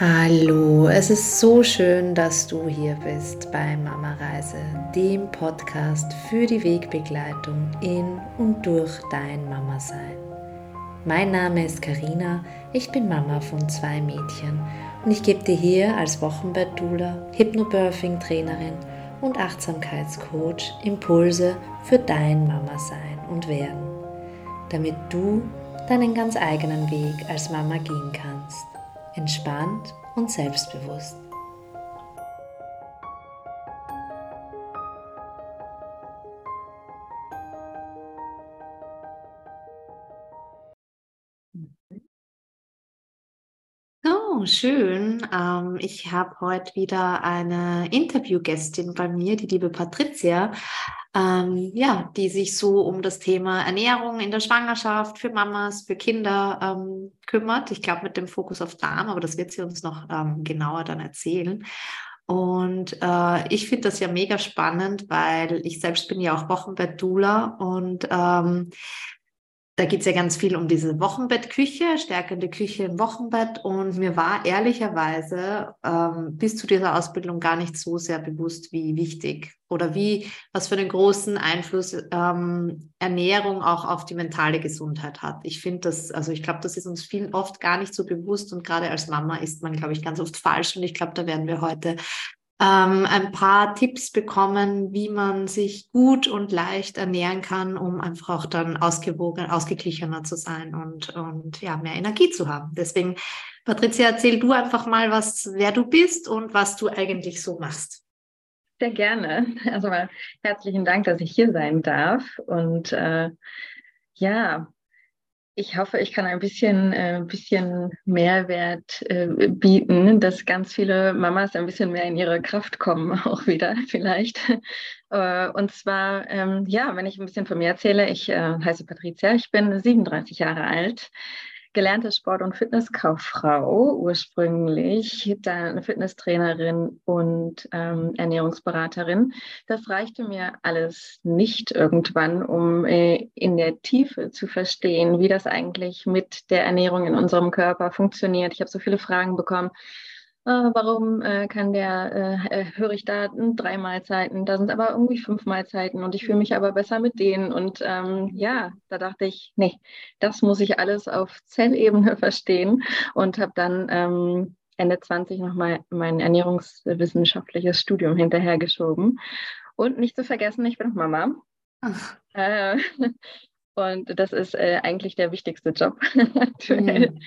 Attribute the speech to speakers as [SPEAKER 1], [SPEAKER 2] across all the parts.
[SPEAKER 1] Hallo, es ist so schön, dass du hier bist bei Mama Reise, dem Podcast für die Wegbegleitung in und durch dein Mama Sein. Mein Name ist Karina, ich bin Mama von zwei Mädchen und ich gebe dir hier als Wochenbettdoula, Hypnobirthing-Trainerin und Achtsamkeitscoach Impulse für dein Mama Sein und Werden, damit du deinen ganz eigenen Weg als Mama gehen kannst entspannt und selbstbewusst. Schön. Ähm, ich habe heute wieder eine Interviewgästin bei mir, die liebe Patricia ähm, ja, die sich so um das Thema Ernährung in der Schwangerschaft für Mamas, für Kinder ähm, kümmert. Ich glaube mit dem Fokus auf Darm, aber das wird sie uns noch ähm, genauer dann erzählen. Und äh, ich finde das ja mega spannend, weil ich selbst bin ja auch Wochenbett-Doula und ähm, da geht es ja ganz viel um diese Wochenbettküche, stärkende Küche im Wochenbett. Und mir war ehrlicherweise ähm, bis zu dieser Ausbildung gar nicht so sehr bewusst, wie wichtig oder wie, was für einen großen Einfluss ähm, Ernährung auch auf die mentale Gesundheit hat. Ich finde das, also ich glaube, das ist uns vielen oft gar nicht so bewusst und gerade als Mama ist man, glaube ich, ganz oft falsch. Und ich glaube, da werden wir heute ähm, ein paar Tipps bekommen, wie man sich gut und leicht ernähren kann, um einfach auch dann ausgewogen, ausgeglichener zu sein und, und ja, mehr Energie zu haben. Deswegen, Patricia, erzähl du einfach mal, was, wer du bist und was du eigentlich so machst.
[SPEAKER 2] Sehr gerne. Also mal herzlichen Dank, dass ich hier sein darf. Und äh, ja, ich hoffe, ich kann ein bisschen, äh, bisschen Mehrwert äh, bieten, dass ganz viele Mamas ein bisschen mehr in ihre Kraft kommen, auch wieder vielleicht. Äh, und zwar, ähm, ja, wenn ich ein bisschen von mir erzähle, ich äh, heiße Patricia, ich bin 37 Jahre alt, gelernte Sport- und Fitnesskauffrau ursprünglich, dann Fitnesstrainerin und ähm, Ernährungsberaterin. Das reichte mir alles nicht irgendwann, um äh, in der Tiefe zu verstehen, wie das eigentlich mit der Ernährung in unserem Körper funktioniert. Ich habe so viele Fragen bekommen warum äh, kann der, äh, äh, höre ich da drei Mahlzeiten, da sind aber irgendwie fünf Mahlzeiten und ich fühle mich aber besser mit denen. Und ähm, ja, da dachte ich, nee, das muss ich alles auf Zellebene verstehen und habe dann ähm, Ende 20 nochmal mein ernährungswissenschaftliches Studium hinterhergeschoben. Und nicht zu vergessen, ich bin auch Mama. Äh, und das ist äh, eigentlich der wichtigste Job aktuell. Mhm.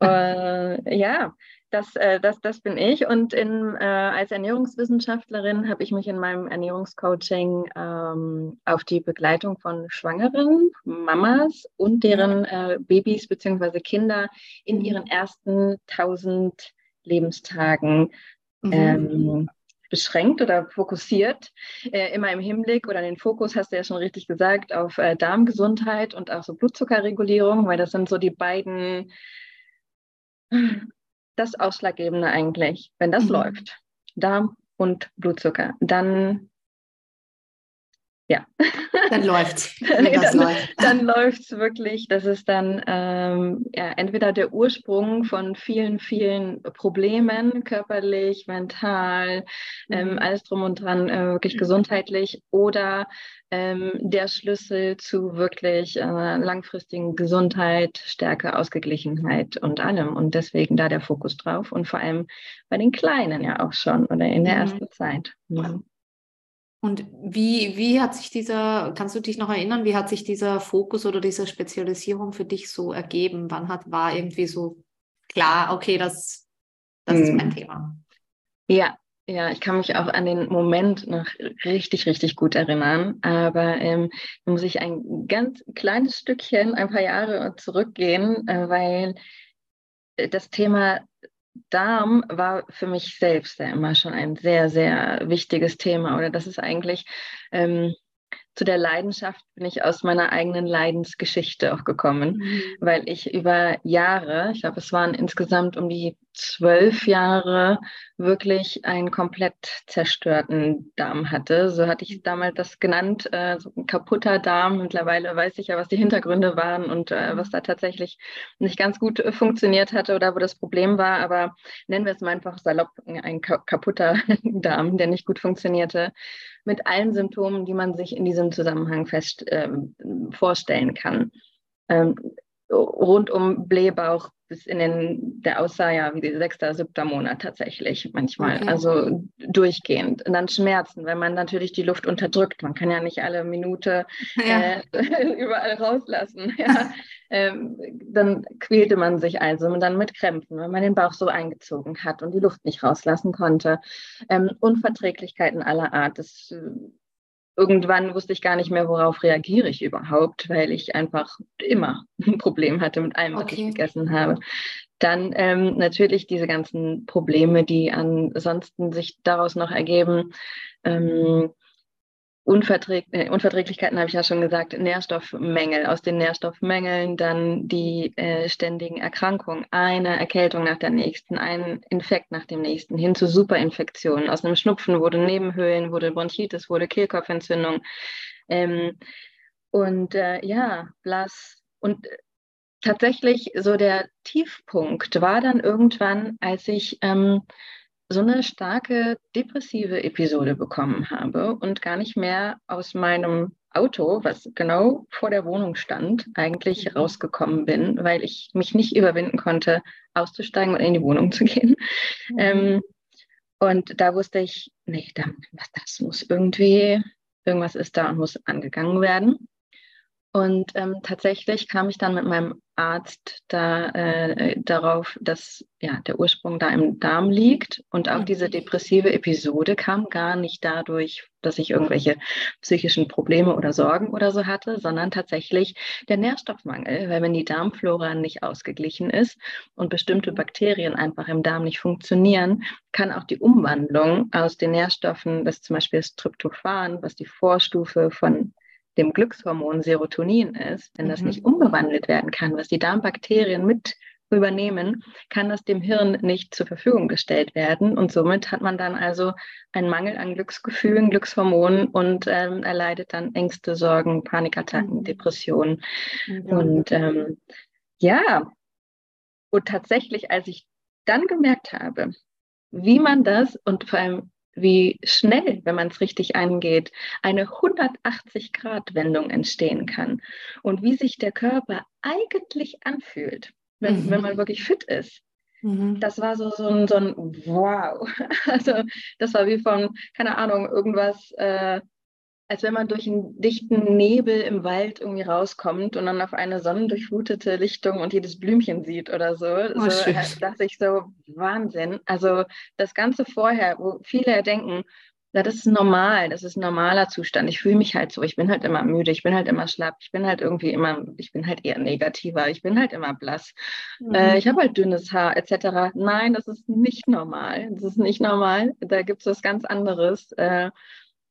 [SPEAKER 2] Äh, ja, das, äh, das, das bin ich. Und in, äh, als Ernährungswissenschaftlerin habe ich mich in meinem Ernährungscoaching ähm, auf die Begleitung von Schwangeren, Mamas und deren äh, Babys bzw. Kinder in ihren ersten 1000 Lebenstagen mhm. ähm, beschränkt oder fokussiert, äh, immer im Hinblick oder den Fokus, hast du ja schon richtig gesagt, auf äh, Darmgesundheit und auch so Blutzuckerregulierung, weil das sind so die beiden das Ausschlaggebende eigentlich. Wenn das mhm. läuft, Darm und Blutzucker, dann ja.
[SPEAKER 1] Dann läuft's.
[SPEAKER 2] dann, läuft. es wirklich. Das ist dann ähm, ja, entweder der Ursprung von vielen, vielen Problemen, körperlich, mental, ähm, mhm. ähm, alles drum und dran, äh, wirklich gesundheitlich, oder ähm, der Schlüssel zu wirklich äh, langfristigen Gesundheit, Stärke, Ausgeglichenheit und allem. Und deswegen da der Fokus drauf und vor allem bei den Kleinen ja auch schon oder in der mhm. ersten Zeit. Mhm.
[SPEAKER 1] Und wie, wie hat sich dieser, kannst du dich noch erinnern, wie hat sich dieser Fokus oder diese Spezialisierung für dich so ergeben? Wann hat, war irgendwie so klar, okay, das, das hm. ist mein hm. Thema?
[SPEAKER 2] Ja, ja, ich kann mich auch an den Moment noch richtig, richtig gut erinnern. Aber ähm, da muss ich ein ganz kleines Stückchen, ein paar Jahre zurückgehen, äh, weil das Thema Darm war für mich selbst ja immer schon ein sehr, sehr wichtiges Thema. Oder das ist eigentlich ähm, zu der Leidenschaft bin ich aus meiner eigenen Leidensgeschichte auch gekommen, mhm. weil ich über Jahre, ich glaube, es waren insgesamt um die zwölf Jahre wirklich einen komplett zerstörten Darm hatte. So hatte ich damals das genannt, äh, so ein kaputter Darm. Mittlerweile weiß ich ja, was die Hintergründe waren und äh, was da tatsächlich nicht ganz gut äh, funktioniert hatte oder wo das Problem war. Aber nennen wir es mal einfach salopp, ein ka kaputter Darm, der nicht gut funktionierte, mit allen Symptomen, die man sich in diesem Zusammenhang fest ähm, vorstellen kann. Rund um Blähbauch bis in den, der aussah ja wie sechster, siebter Monat tatsächlich manchmal. Okay. Also durchgehend. Und dann Schmerzen, wenn man natürlich die Luft unterdrückt. Man kann ja nicht alle Minute ja. äh, überall rauslassen. Ja. ähm, dann quälte man sich also und dann mit Krämpfen, wenn man den Bauch so eingezogen hat und die Luft nicht rauslassen konnte. Ähm, Unverträglichkeiten aller Art. Das äh, irgendwann wusste ich gar nicht mehr, worauf reagiere ich überhaupt, weil ich einfach immer ein Problem hatte mit allem, was okay. ich gegessen habe. Dann ähm, natürlich diese ganzen Probleme, die ansonsten sich daraus noch ergeben. Ähm, Unverträg äh, Unverträglichkeiten habe ich ja schon gesagt, Nährstoffmängel. Aus den Nährstoffmängeln dann die äh, ständigen Erkrankungen, eine Erkältung nach der nächsten, ein Infekt nach dem nächsten, hin zu Superinfektionen. Aus einem Schnupfen wurde Nebenhöhlen, wurde Bronchitis, wurde Kehlkopfentzündung. Ähm, und äh, ja, blass. Und tatsächlich so der Tiefpunkt war dann irgendwann, als ich ähm, so eine starke depressive Episode bekommen habe und gar nicht mehr aus meinem Auto, was genau vor der Wohnung stand, eigentlich mhm. rausgekommen bin, weil ich mich nicht überwinden konnte, auszusteigen und in die Wohnung zu gehen. Mhm. Ähm, und da wusste ich, nee, da, das muss irgendwie, irgendwas ist da und muss angegangen werden. Und ähm, tatsächlich kam ich dann mit meinem Arzt da, äh, darauf, dass ja, der Ursprung da im Darm liegt. Und auch diese mhm. depressive Episode kam gar nicht dadurch, dass ich irgendwelche psychischen Probleme oder Sorgen oder so hatte, sondern tatsächlich der Nährstoffmangel. Weil wenn die Darmflora nicht ausgeglichen ist und bestimmte Bakterien einfach im Darm nicht funktionieren, kann auch die Umwandlung aus den Nährstoffen, das zum Beispiel das Tryptophan, was die Vorstufe von dem Glückshormon Serotonin ist, wenn das mhm. nicht umgewandelt werden kann, was die Darmbakterien mit übernehmen, kann das dem Hirn nicht zur Verfügung gestellt werden. Und somit hat man dann also einen Mangel an Glücksgefühlen, Glückshormonen und ähm, erleidet dann Ängste, Sorgen, Panikattacken, mhm. Depressionen. Mhm. Und ähm, ja, und tatsächlich, als ich dann gemerkt habe, wie man das und vor allem wie schnell, wenn man es richtig angeht, eine 180-Grad-Wendung entstehen kann und wie sich der Körper eigentlich anfühlt, wenn, mhm. wenn man wirklich fit ist. Mhm. Das war so, so, ein, so ein Wow. Also das war wie von, keine Ahnung, irgendwas äh, als wenn man durch einen dichten Nebel im Wald irgendwie rauskommt und dann auf eine sonnendurchflutete Lichtung und jedes Blümchen sieht oder so. Oh, so äh, dachte ich so, Wahnsinn. Also das Ganze vorher, wo viele denken, ja, das ist normal, das ist ein normaler Zustand. Ich fühle mich halt so, ich bin halt immer müde, ich bin halt immer schlapp, ich bin halt irgendwie immer, ich bin halt eher negativer, ich bin halt immer blass, mhm. äh, ich habe halt dünnes Haar etc. Nein, das ist nicht normal. Das ist nicht normal. Da gibt es was ganz anderes. Äh,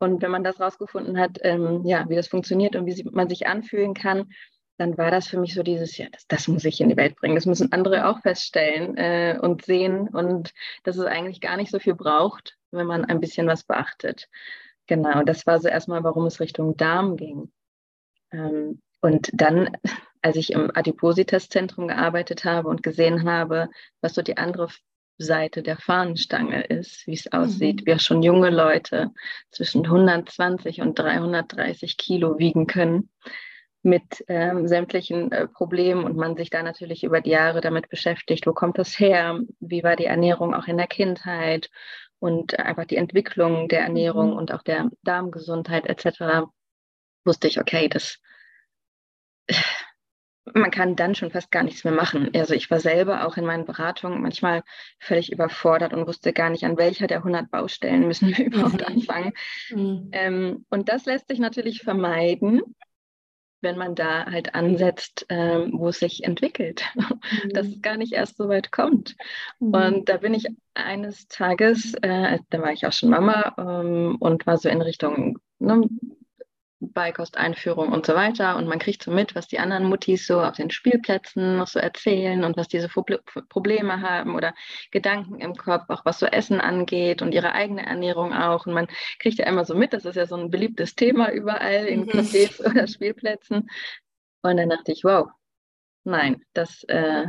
[SPEAKER 2] und wenn man das rausgefunden hat, ähm, ja, wie das funktioniert und wie man sich anfühlen kann, dann war das für mich so dieses, ja, das, das muss ich in die Welt bringen. Das müssen andere auch feststellen äh, und sehen und dass es eigentlich gar nicht so viel braucht, wenn man ein bisschen was beachtet. Genau, das war so erstmal, warum es Richtung Darm ging. Ähm, und dann, als ich im Adipositas-Zentrum gearbeitet habe und gesehen habe, was so die andere Seite der Fahnenstange ist, wie es aussieht. Mhm. Wir schon junge Leute zwischen 120 und 330 Kilo wiegen können mit ähm, sämtlichen äh, Problemen und man sich da natürlich über die Jahre damit beschäftigt, wo kommt das her, wie war die Ernährung auch in der Kindheit und einfach die Entwicklung der Ernährung mhm. und auch der Darmgesundheit etc. wusste ich, okay, das man kann dann schon fast gar nichts mehr machen. Also ich war selber auch in meinen Beratungen manchmal völlig überfordert und wusste gar nicht, an welcher der 100 Baustellen müssen wir überhaupt mhm. anfangen. Mhm. Ähm, und das lässt sich natürlich vermeiden, wenn man da halt ansetzt, ähm, wo es sich entwickelt, mhm. dass es gar nicht erst so weit kommt. Mhm. Und da bin ich eines Tages, äh, da war ich auch schon Mama ähm, und war so in Richtung ne, Beikosteinführung und so weiter. Und man kriegt so mit, was die anderen Muttis so auf den Spielplätzen noch so erzählen und was diese Probleme haben oder Gedanken im Kopf, auch was so Essen angeht und ihre eigene Ernährung auch. Und man kriegt ja immer so mit, das ist ja so ein beliebtes Thema überall in mhm. Cafés oder Spielplätzen. Und dann dachte ich, wow, nein, das, äh,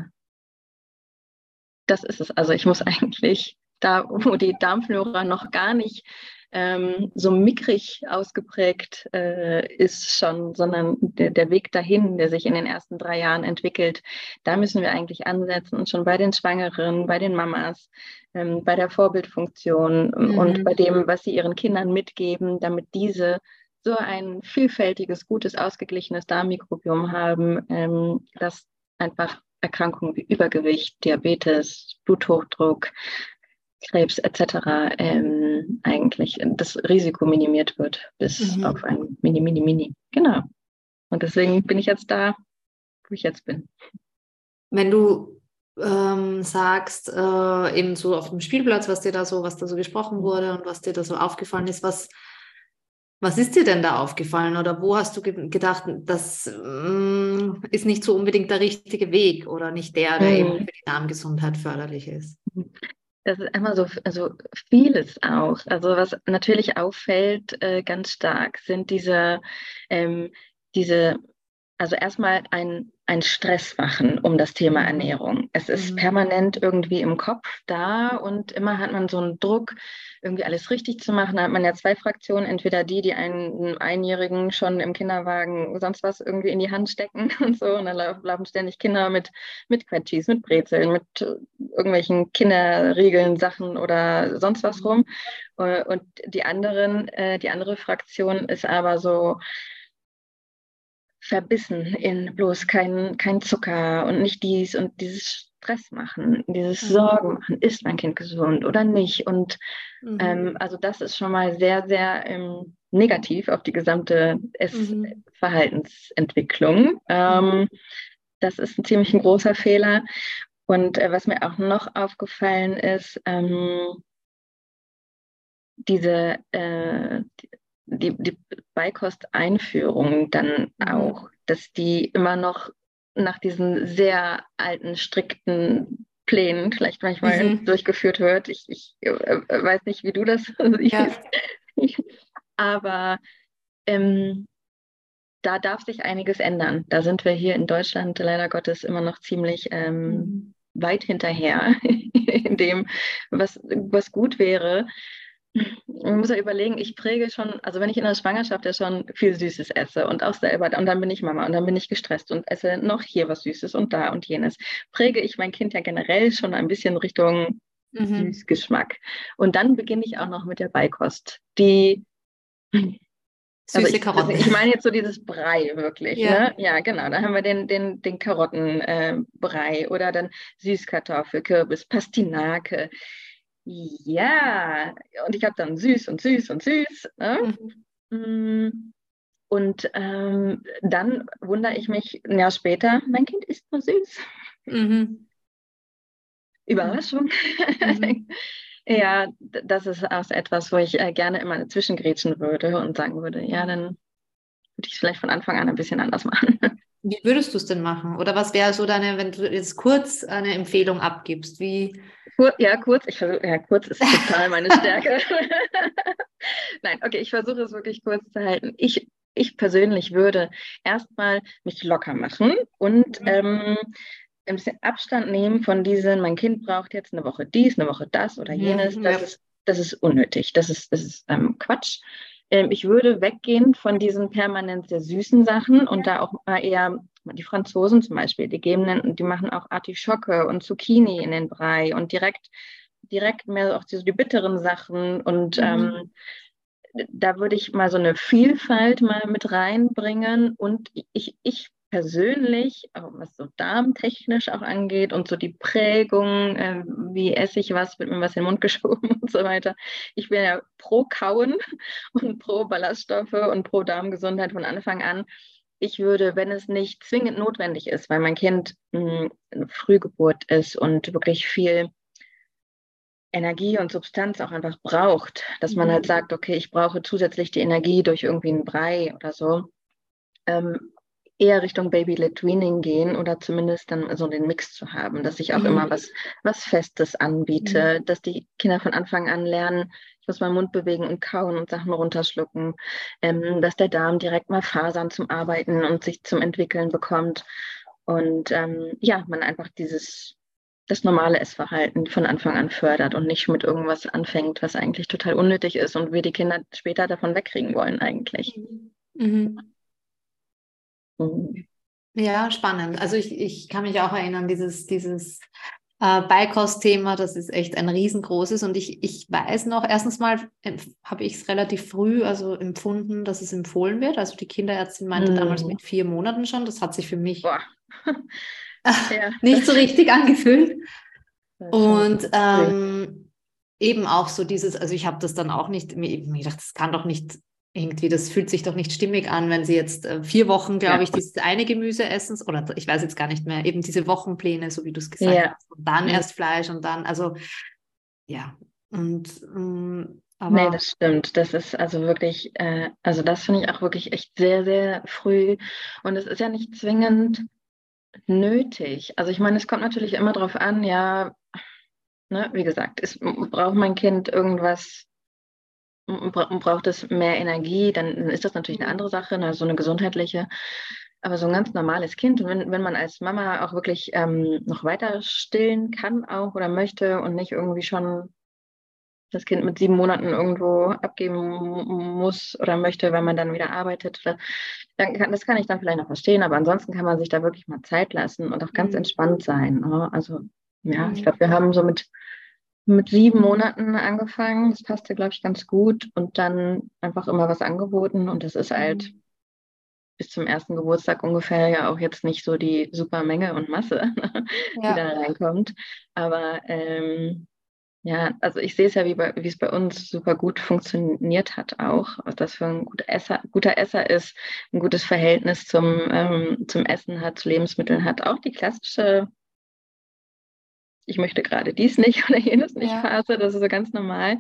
[SPEAKER 2] das ist es. Also ich muss eigentlich da, wo die Darmflora noch gar nicht ähm, so mickrig ausgeprägt äh, ist schon, sondern der, der Weg dahin, der sich in den ersten drei Jahren entwickelt, da müssen wir eigentlich ansetzen und schon bei den Schwangeren, bei den Mamas, ähm, bei der Vorbildfunktion mhm. und bei dem, was sie ihren Kindern mitgeben, damit diese so ein vielfältiges, gutes, ausgeglichenes Darmmikrobiom haben, ähm, das einfach Erkrankungen wie Übergewicht, Diabetes, Bluthochdruck, Krebs etc. Ähm, eigentlich das Risiko minimiert wird bis mhm. auf ein Mini, Mini, Mini. Genau. Und deswegen bin ich jetzt da, wo ich jetzt bin.
[SPEAKER 1] Wenn du ähm, sagst, äh, eben so auf dem Spielplatz, was dir da so, was da so gesprochen wurde und was dir da so aufgefallen ist, was, was ist dir denn da aufgefallen oder wo hast du ge gedacht, das mm, ist nicht so unbedingt der richtige Weg oder nicht der, der mhm. eben für die Darmgesundheit förderlich ist?
[SPEAKER 2] Das ist einmal so also vieles auch. Also was natürlich auffällt äh, ganz stark sind diese, ähm, diese also erstmal ein, ein Stress machen um das Thema Ernährung. Es ist mhm. permanent irgendwie im Kopf da und immer hat man so einen Druck, irgendwie alles richtig zu machen. Da hat man ja zwei Fraktionen, entweder die, die einen Einjährigen schon im Kinderwagen sonst was irgendwie in die Hand stecken und so. Und dann laufen ständig Kinder mit, mit Quetschis, mit Brezeln, mit irgendwelchen Kinderriegeln, Sachen oder sonst was rum. Äh, und die anderen, äh, die andere Fraktion ist aber so, verbissen in bloß kein, kein Zucker und nicht dies und dieses Stress machen, dieses mhm. Sorgen machen, ist mein Kind gesund oder nicht? Und mhm. ähm, also das ist schon mal sehr, sehr ähm, negativ auf die gesamte Essverhaltensentwicklung. Mhm. Ähm, das ist ein ziemlich ein großer Fehler. Und äh, was mir auch noch aufgefallen ist, ähm, diese, äh, die, die Beikosteinführung dann mhm. auch, dass die immer noch nach diesen sehr alten, strikten Plänen vielleicht manchmal mhm. durchgeführt wird. Ich, ich äh, weiß nicht, wie du das siehst. Ja. Aber ähm, da darf sich einiges ändern. Da sind wir hier in Deutschland leider Gottes immer noch ziemlich ähm, mhm. weit hinterher in dem, was, was gut wäre. Man muss ja überlegen, ich präge schon, also wenn ich in der Schwangerschaft ja schon viel Süßes esse und auch selber, und dann bin ich Mama und dann bin ich gestresst und esse noch hier was Süßes und da und jenes, präge ich mein Kind ja generell schon ein bisschen Richtung mhm. Süßgeschmack. Und dann beginne ich auch noch mit der Beikost, die
[SPEAKER 1] Süße also ich, Karotten.
[SPEAKER 2] Also ich meine jetzt so dieses Brei wirklich. Ja, ne? ja genau. Da haben wir den, den, den Karottenbrei äh, oder dann Süßkartoffel, Kürbis, Pastinake. Ja, und ich habe dann süß und süß und süß. Ne? Mhm. Mm, und ähm, dann wundere ich mich ein Jahr später, mein Kind ist nur süß. Mhm. Überraschung. Mhm. ja, das ist auch etwas, wo ich äh, gerne immer dazwischen grätschen würde und sagen würde, ja, dann würde ich es vielleicht von Anfang an ein bisschen anders machen.
[SPEAKER 1] Wie würdest du es denn machen? Oder was wäre so deine, wenn du jetzt kurz eine Empfehlung abgibst? Wie,
[SPEAKER 2] ja, kurz. Ich ja, kurz ist total meine Stärke. Nein, okay, ich versuche es wirklich kurz zu halten. Ich, ich persönlich würde erstmal mich locker machen und mhm. ähm, ein bisschen Abstand nehmen von diesen, mein Kind braucht jetzt eine Woche dies, eine Woche das oder jenes. Mhm, das, ja. ist, das ist unnötig. Das ist, das ist ähm, Quatsch. Ähm, ich würde weggehen von diesen permanent sehr süßen Sachen und da auch mal eher die Franzosen zum Beispiel, die geben, die machen auch Artischocke und Zucchini in den Brei und direkt, direkt mehr auch die, die bitteren Sachen und mhm. ähm, da würde ich mal so eine Vielfalt mal mit reinbringen und ich, ich persönlich, was so darmtechnisch auch angeht und so die Prägung, äh, wie esse ich was, wird mir was in den Mund geschoben und so weiter. Ich bin ja pro Kauen und pro Ballaststoffe und pro Darmgesundheit von Anfang an ich würde, wenn es nicht zwingend notwendig ist, weil mein Kind mh, hm, eine Frühgeburt ist und wirklich viel Energie und Substanz auch einfach braucht, dass man halt mhm. sagt, okay, ich brauche zusätzlich die Energie durch irgendwie einen Brei oder so, ähm, eher Richtung Baby-led Weaning gehen oder zumindest dann so den Mix zu haben, dass ich auch mhm. immer was, was Festes anbiete, mhm. dass die Kinder von Anfang an lernen, ich muss meinen Mund bewegen und kauen und Sachen runterschlucken, ähm, dass der Darm direkt mal Fasern zum Arbeiten und sich zum Entwickeln bekommt und ähm, ja, man einfach dieses das normale Essverhalten von Anfang an fördert und nicht mit irgendwas anfängt, was eigentlich total unnötig ist und wir die Kinder später davon wegkriegen wollen eigentlich. Mhm.
[SPEAKER 1] Mhm. Ja, spannend. Also ich, ich kann mich auch erinnern, dieses, dieses äh, Beikost-Thema, das ist echt ein riesengroßes. Und ich, ich weiß noch, erstens mal äh, habe ich es relativ früh also empfunden, dass es empfohlen wird. Also die Kinderärztin meinte mhm. damals mit vier Monaten schon. Das hat sich für mich nicht so richtig angefühlt. Und ähm, eben auch so dieses, also ich habe das dann auch nicht, mir gedacht, das kann doch nicht irgendwie, das fühlt sich doch nicht stimmig an, wenn sie jetzt äh, vier Wochen, glaube ja. ich, dieses eine Gemüse essen, oder ich weiß jetzt gar nicht mehr, eben diese Wochenpläne, so wie du es gesagt ja. hast, und dann mhm. erst Fleisch und dann, also ja, und ähm,
[SPEAKER 2] aber nee, das stimmt. Das ist also wirklich, äh, also das finde ich auch wirklich echt sehr, sehr früh. Und es ist ja nicht zwingend nötig. Also ich meine, es kommt natürlich immer darauf an, ja, ne, wie gesagt, ist, braucht mein Kind irgendwas braucht es mehr Energie, dann ist das natürlich eine andere Sache, ne, so eine gesundheitliche. Aber so ein ganz normales Kind, und wenn, wenn man als Mama auch wirklich ähm, noch weiter stillen kann auch oder möchte und nicht irgendwie schon das Kind mit sieben Monaten irgendwo abgeben muss oder möchte, weil man dann wieder arbeitet, dann kann, das kann ich dann vielleicht noch verstehen, aber ansonsten kann man sich da wirklich mal Zeit lassen und auch ganz mhm. entspannt sein. Ne? Also ja, ich mhm. glaube, wir haben so mit mit sieben Monaten angefangen. Das passte, glaube ich, ganz gut. Und dann einfach immer was angeboten. Und das ist halt mhm. bis zum ersten Geburtstag ungefähr ja auch jetzt nicht so die super Menge und Masse, ja. die da reinkommt. Aber ähm, ja, also ich sehe es ja, wie, bei, wie es bei uns super gut funktioniert hat auch, was das für ein guter Esser, guter Esser ist, ein gutes Verhältnis zum, ähm, zum Essen hat, zu Lebensmitteln hat. Auch die klassische ich möchte gerade dies nicht oder jenes nicht ja. Phase, das ist so ganz normal.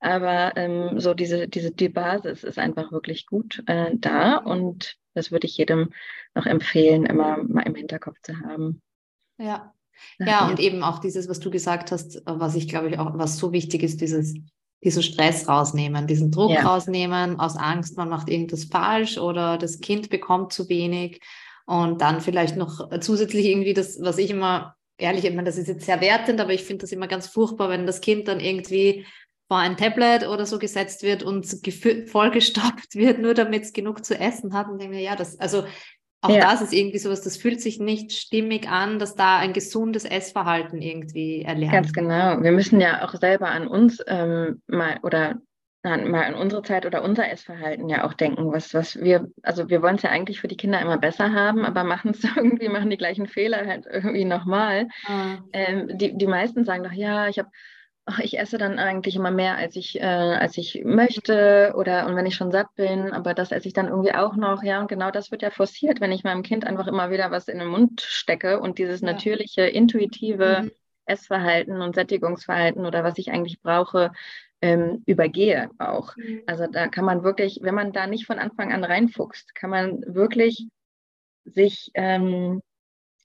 [SPEAKER 2] Aber ähm, so diese, diese die Basis ist einfach wirklich gut äh, da und das würde ich jedem noch empfehlen, immer mal im Hinterkopf zu haben.
[SPEAKER 1] Ja. Ja, und eben auch dieses, was du gesagt hast, was ich glaube ich auch, was so wichtig ist, dieses, diesen Stress rausnehmen, diesen Druck ja. rausnehmen, aus Angst, man macht irgendwas falsch oder das Kind bekommt zu wenig und dann vielleicht noch zusätzlich irgendwie das, was ich immer ehrlich, ich meine, das ist jetzt sehr wertend, aber ich finde das immer ganz furchtbar, wenn das Kind dann irgendwie vor ein Tablet oder so gesetzt wird und vollgestopft wird, nur damit es genug zu essen hat. Und denke mir, ja, das, also auch ja. das ist irgendwie sowas, das fühlt sich nicht stimmig an, dass da ein gesundes Essverhalten irgendwie erlernt.
[SPEAKER 2] Ganz genau. Wir müssen ja auch selber an uns ähm, mal oder mal an unsere Zeit oder unser Essverhalten ja auch denken, was, was wir, also wir wollen es ja eigentlich für die Kinder immer besser haben, aber machen es irgendwie, machen die gleichen Fehler halt irgendwie nochmal. Ah. Ähm, die, die meisten sagen doch, ja, ich habe ich esse dann eigentlich immer mehr, als ich, äh, als ich möchte oder und wenn ich schon satt bin, aber das esse ich dann irgendwie auch noch, ja, und genau das wird ja forciert, wenn ich meinem Kind einfach immer wieder was in den Mund stecke und dieses ja. natürliche, intuitive mhm. Essverhalten und Sättigungsverhalten oder was ich eigentlich brauche, ähm, übergehe auch. Mhm. Also da kann man wirklich, wenn man da nicht von Anfang an reinfuchst, kann man wirklich sich ähm,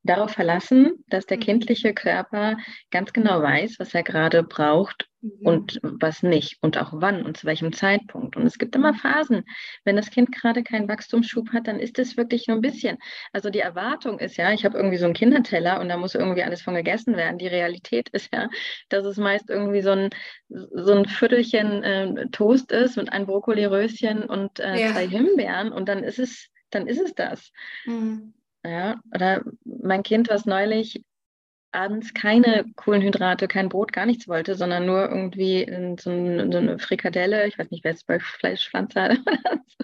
[SPEAKER 2] darauf verlassen, dass der mhm. kindliche Körper ganz genau weiß, was er gerade braucht und was nicht und auch wann und zu welchem Zeitpunkt. Und es gibt immer. Phasen. Wenn das Kind gerade keinen Wachstumsschub hat, dann ist es wirklich nur ein bisschen. Also die Erwartung ist ja, ich habe irgendwie so einen Kinderteller und da muss irgendwie alles von gegessen werden. Die Realität ist ja, dass es meist irgendwie so ein, so ein Viertelchen äh, Toast ist mit einem Brokkoliröschen und äh, ja. zwei Himbeeren und dann ist es, dann ist es das. Mhm. Ja, oder mein Kind, was neulich abends keine Kohlenhydrate, kein Brot, gar nichts wollte, sondern nur irgendwie so, ein, so eine Frikadelle, ich weiß nicht, wer es bei Fleischpflanze hat.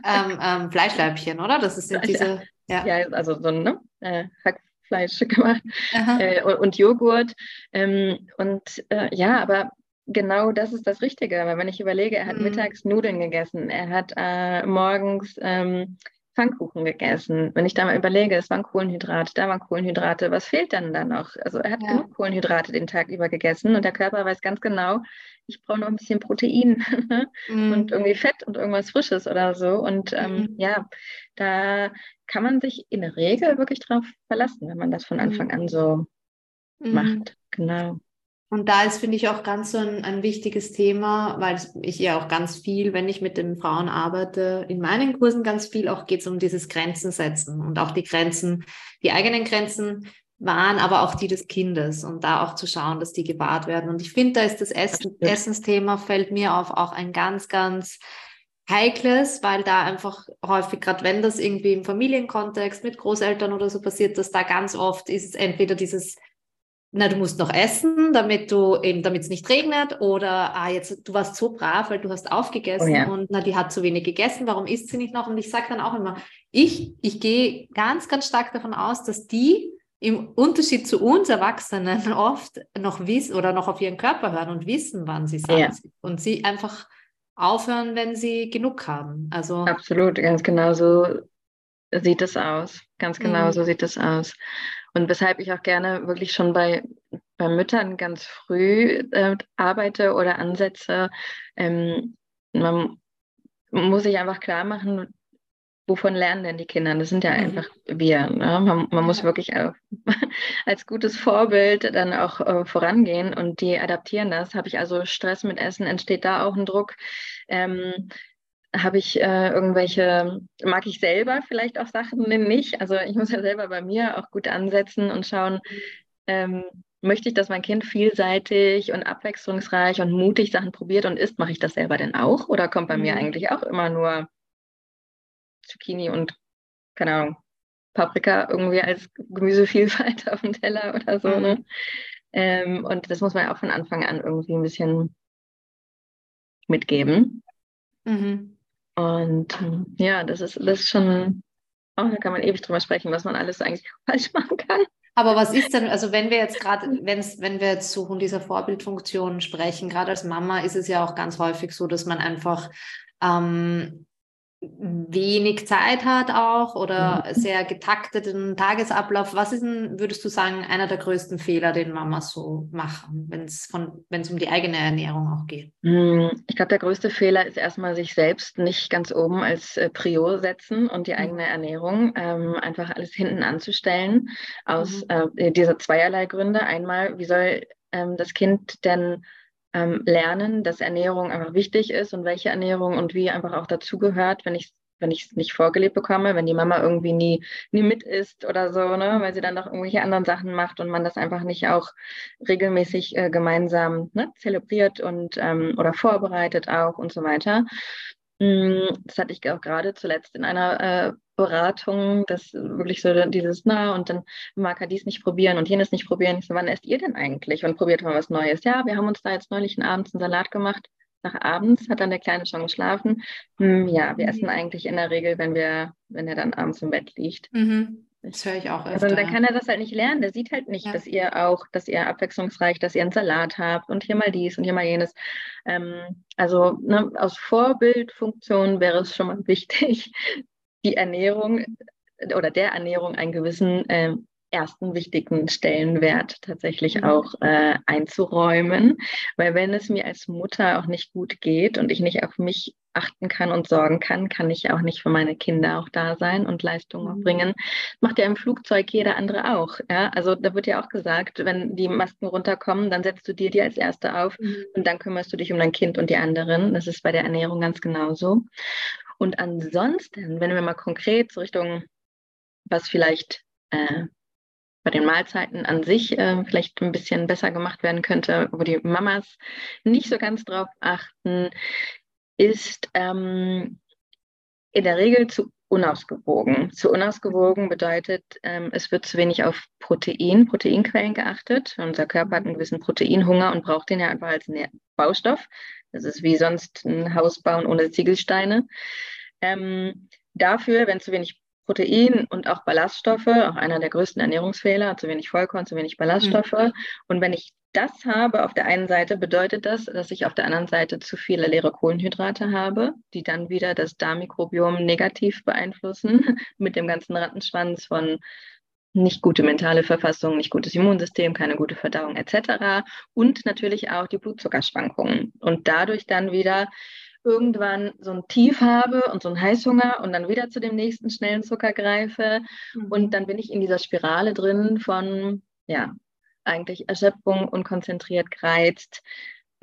[SPEAKER 1] ähm, ähm, Fleischleibchen, oder? Das ist ja diese.
[SPEAKER 2] Ja, ja also so ein ne? äh, Hackfleisch gemacht äh, und, und, Joghurt. Ähm, und äh, ja, aber genau das ist das Richtige. Weil wenn ich überlege, er hat mhm. mittags Nudeln gegessen, er hat äh, morgens ähm, Pfannkuchen gegessen. Wenn ich da mal überlege, es waren Kohlenhydrate, da waren Kohlenhydrate, was fehlt dann da noch? Also er hat ja. genug Kohlenhydrate den Tag über gegessen und der Körper weiß ganz genau, ich brauche noch ein bisschen Protein mm. und irgendwie Fett und irgendwas Frisches oder so. Und ähm, mm. ja, da kann man sich in der Regel wirklich drauf verlassen, wenn man das von Anfang mm. an so mm. macht. Genau.
[SPEAKER 1] Und da ist, finde ich, auch ganz so ein, ein wichtiges Thema, weil ich ja auch ganz viel, wenn ich mit den Frauen arbeite, in meinen Kursen ganz viel auch geht es um dieses Grenzen setzen und auch die Grenzen, die eigenen Grenzen waren, aber auch die des Kindes und da auch zu schauen, dass die gewahrt werden. Und ich finde, da ist das Essen, Essensthema, fällt mir auf, auch ein ganz, ganz heikles, weil da einfach häufig, gerade wenn das irgendwie im Familienkontext mit Großeltern oder so passiert, dass da ganz oft ist es entweder dieses na, du musst noch essen, damit du eben, damit es nicht regnet, oder ah, jetzt, du warst so brav, weil du hast aufgegessen oh ja. und na, die hat zu wenig gegessen, warum isst sie nicht noch? Und ich sage dann auch immer, ich, ich gehe ganz, ganz stark davon aus, dass die im Unterschied zu uns Erwachsenen oft noch wissen oder noch auf ihren Körper hören und wissen, wann sie sagen. Ja. Und sie einfach aufhören, wenn sie genug haben. Also
[SPEAKER 2] absolut, ganz genau so sieht es aus. Ganz genau mhm. so sieht es aus. Und weshalb ich auch gerne wirklich schon bei, bei Müttern ganz früh äh, arbeite oder ansetze, ähm, man muss sich einfach klar machen, wovon lernen denn die Kinder? Das sind ja mhm. einfach wir. Ne? Man, man, muss wirklich als gutes Vorbild dann auch äh, vorangehen und die adaptieren das. Habe ich also Stress mit Essen, entsteht da auch ein Druck. Ähm, habe ich äh, irgendwelche, mag ich selber vielleicht auch Sachen nicht. Also ich muss ja selber bei mir auch gut ansetzen und schauen, ähm, möchte ich, dass mein Kind vielseitig und abwechslungsreich und mutig Sachen probiert und isst, mache ich das selber denn auch? Oder kommt bei mhm. mir eigentlich auch immer nur Zucchini und, keine Ahnung, Paprika irgendwie als Gemüsevielfalt auf dem Teller oder so. Ne? Mhm. Ne? Ähm, und das muss man ja auch von Anfang an irgendwie ein bisschen mitgeben. Mhm. Und ja, das ist, das ist schon, auch da kann man ewig drüber sprechen, was man alles eigentlich falsch machen kann.
[SPEAKER 1] Aber was ist denn, also wenn wir jetzt gerade, wenn wir jetzt so von dieser Vorbildfunktion sprechen, gerade als Mama ist es ja auch ganz häufig so, dass man einfach ähm, wenig Zeit hat auch oder mhm. sehr getakteten Tagesablauf. Was ist denn, würdest du sagen, einer der größten Fehler, den Mamas so machen, wenn es um die eigene Ernährung auch geht?
[SPEAKER 2] Hm, ich glaube, der größte Fehler ist erstmal sich selbst nicht ganz oben als äh, Prio setzen und die mhm. eigene Ernährung ähm, einfach alles hinten anzustellen aus mhm. äh, dieser zweierlei Gründe. Einmal, wie soll ähm, das Kind denn ähm, lernen, dass Ernährung einfach wichtig ist und welche Ernährung und wie einfach auch dazugehört, wenn ich wenn ich es nicht vorgelebt bekomme, wenn die Mama irgendwie nie, nie mit isst oder so, ne, weil sie dann doch irgendwelche anderen Sachen macht und man das einfach nicht auch regelmäßig äh, gemeinsam ne, zelebriert und ähm, oder vorbereitet auch und so weiter. Mm, das hatte ich auch gerade zuletzt in einer äh, Beratung, das wirklich so dieses, na, und dann mag er dies nicht probieren und jenes nicht probieren. Ich so, wann esst ihr denn eigentlich? Und probiert mal was Neues. Ja, wir haben uns da jetzt neulich abends einen Salat gemacht. Nach abends hat dann der Kleine schon geschlafen. Hm, ja, wir essen eigentlich in der Regel, wenn wir, wenn er dann abends im Bett liegt. Mhm.
[SPEAKER 1] Das höre ich auch
[SPEAKER 2] öfter. Also dann kann er das halt nicht lernen. Der sieht halt nicht, ja. dass ihr auch, dass ihr abwechslungsreich, dass ihr einen Salat habt und hier mal dies und hier mal jenes. Ähm, also ne, aus Vorbildfunktion wäre es schon mal wichtig, die Ernährung oder der Ernährung einen gewissen äh, ersten wichtigen Stellenwert tatsächlich mhm. auch äh, einzuräumen. Weil wenn es mir als Mutter auch nicht gut geht und ich nicht auf mich achten kann und sorgen kann, kann ich auch nicht für meine Kinder auch da sein und Leistungen mhm. bringen. Macht ja im Flugzeug jeder andere auch. Ja? Also da wird ja auch gesagt, wenn die Masken runterkommen, dann setzt du dir die als Erste auf mhm. und dann kümmerst du dich um dein Kind und die anderen. Das ist bei der Ernährung ganz genauso. Und ansonsten, wenn wir mal konkret so Richtung, was vielleicht äh, bei den Mahlzeiten an sich äh, vielleicht ein bisschen besser gemacht werden könnte, wo die Mamas nicht so ganz drauf achten, ist ähm, in der Regel zu unausgewogen. Zu unausgewogen bedeutet, ähm, es wird zu wenig auf Protein, Proteinquellen geachtet. Unser Körper hat einen gewissen Proteinhunger und braucht den ja einfach als Baustoff. Das ist wie sonst ein Haus bauen ohne Ziegelsteine. Ähm, dafür, wenn zu wenig Protein und auch Ballaststoffe, auch einer der größten Ernährungsfehler, zu wenig Vollkorn, zu wenig Ballaststoffe. Mhm. Und wenn ich das habe auf der einen Seite, bedeutet das, dass ich auf der anderen Seite zu viele leere Kohlenhydrate habe, die dann wieder das Darmmikrobiom negativ beeinflussen mit dem ganzen Rattenschwanz von nicht gute mentale Verfassung, nicht gutes Immunsystem, keine gute Verdauung etc. Und natürlich auch die Blutzuckerschwankungen. Und dadurch dann wieder irgendwann so ein Tief habe und so einen Heißhunger und dann wieder zu dem nächsten schnellen Zucker greife. Mhm. Und dann bin ich in dieser Spirale drin von, ja, eigentlich Erschöpfung, unkonzentriert gereizt,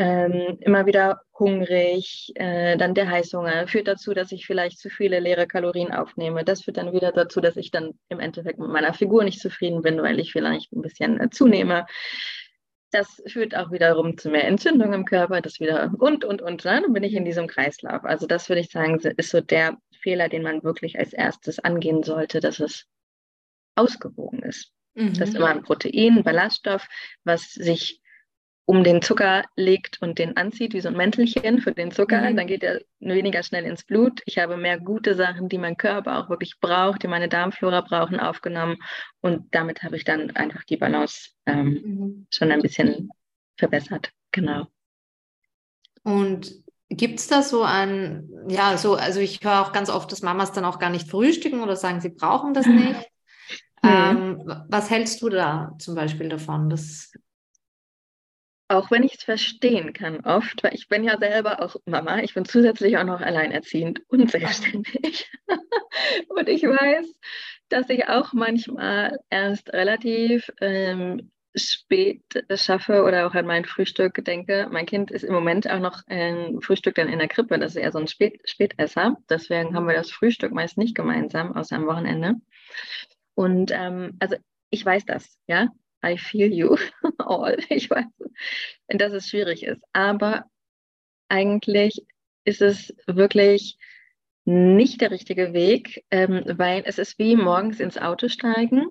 [SPEAKER 2] ähm, immer wieder hungrig, äh, dann der Heißhunger führt dazu, dass ich vielleicht zu viele leere Kalorien aufnehme. Das führt dann wieder dazu, dass ich dann im Endeffekt mit meiner Figur nicht zufrieden bin, weil ich vielleicht ein bisschen äh, zunehme. Das führt auch wiederum zu mehr Entzündung im Körper, das wieder und, und, und. Ne? Dann bin ich in diesem Kreislauf. Also das würde ich sagen, ist so der Fehler, den man wirklich als erstes angehen sollte, dass es ausgewogen ist. Mhm. Das ist immer ein Protein, ein Ballaststoff, was sich um den Zucker legt und den anzieht, wie so ein Mäntelchen für den Zucker, mhm. dann geht er weniger schnell ins Blut. Ich habe mehr gute Sachen, die mein Körper auch wirklich braucht, die meine Darmflora brauchen, aufgenommen. Und damit habe ich dann einfach die Balance ähm, mhm. schon ein bisschen verbessert. Genau.
[SPEAKER 1] Und gibt es da so ein, ja, so, also ich höre auch ganz oft, dass Mamas dann auch gar nicht frühstücken oder sagen, sie brauchen das nicht. Mhm. Ähm, was hältst du da zum Beispiel davon? Das
[SPEAKER 2] auch wenn ich es verstehen kann oft, weil ich bin ja selber auch Mama, ich bin zusätzlich auch noch alleinerziehend und selbstständig. und ich weiß, dass ich auch manchmal erst relativ ähm, spät schaffe oder auch an mein Frühstück denke. Mein Kind ist im Moment auch noch ein Frühstück dann in der Krippe, das ist eher so ein Spät Spätesser. Deswegen haben wir das Frühstück meist nicht gemeinsam, außer am Wochenende. Und ähm, also ich weiß das, ja. I feel you all. Ich weiß, dass es schwierig ist. Aber eigentlich ist es wirklich nicht der richtige Weg, ähm, weil es ist wie morgens ins Auto steigen,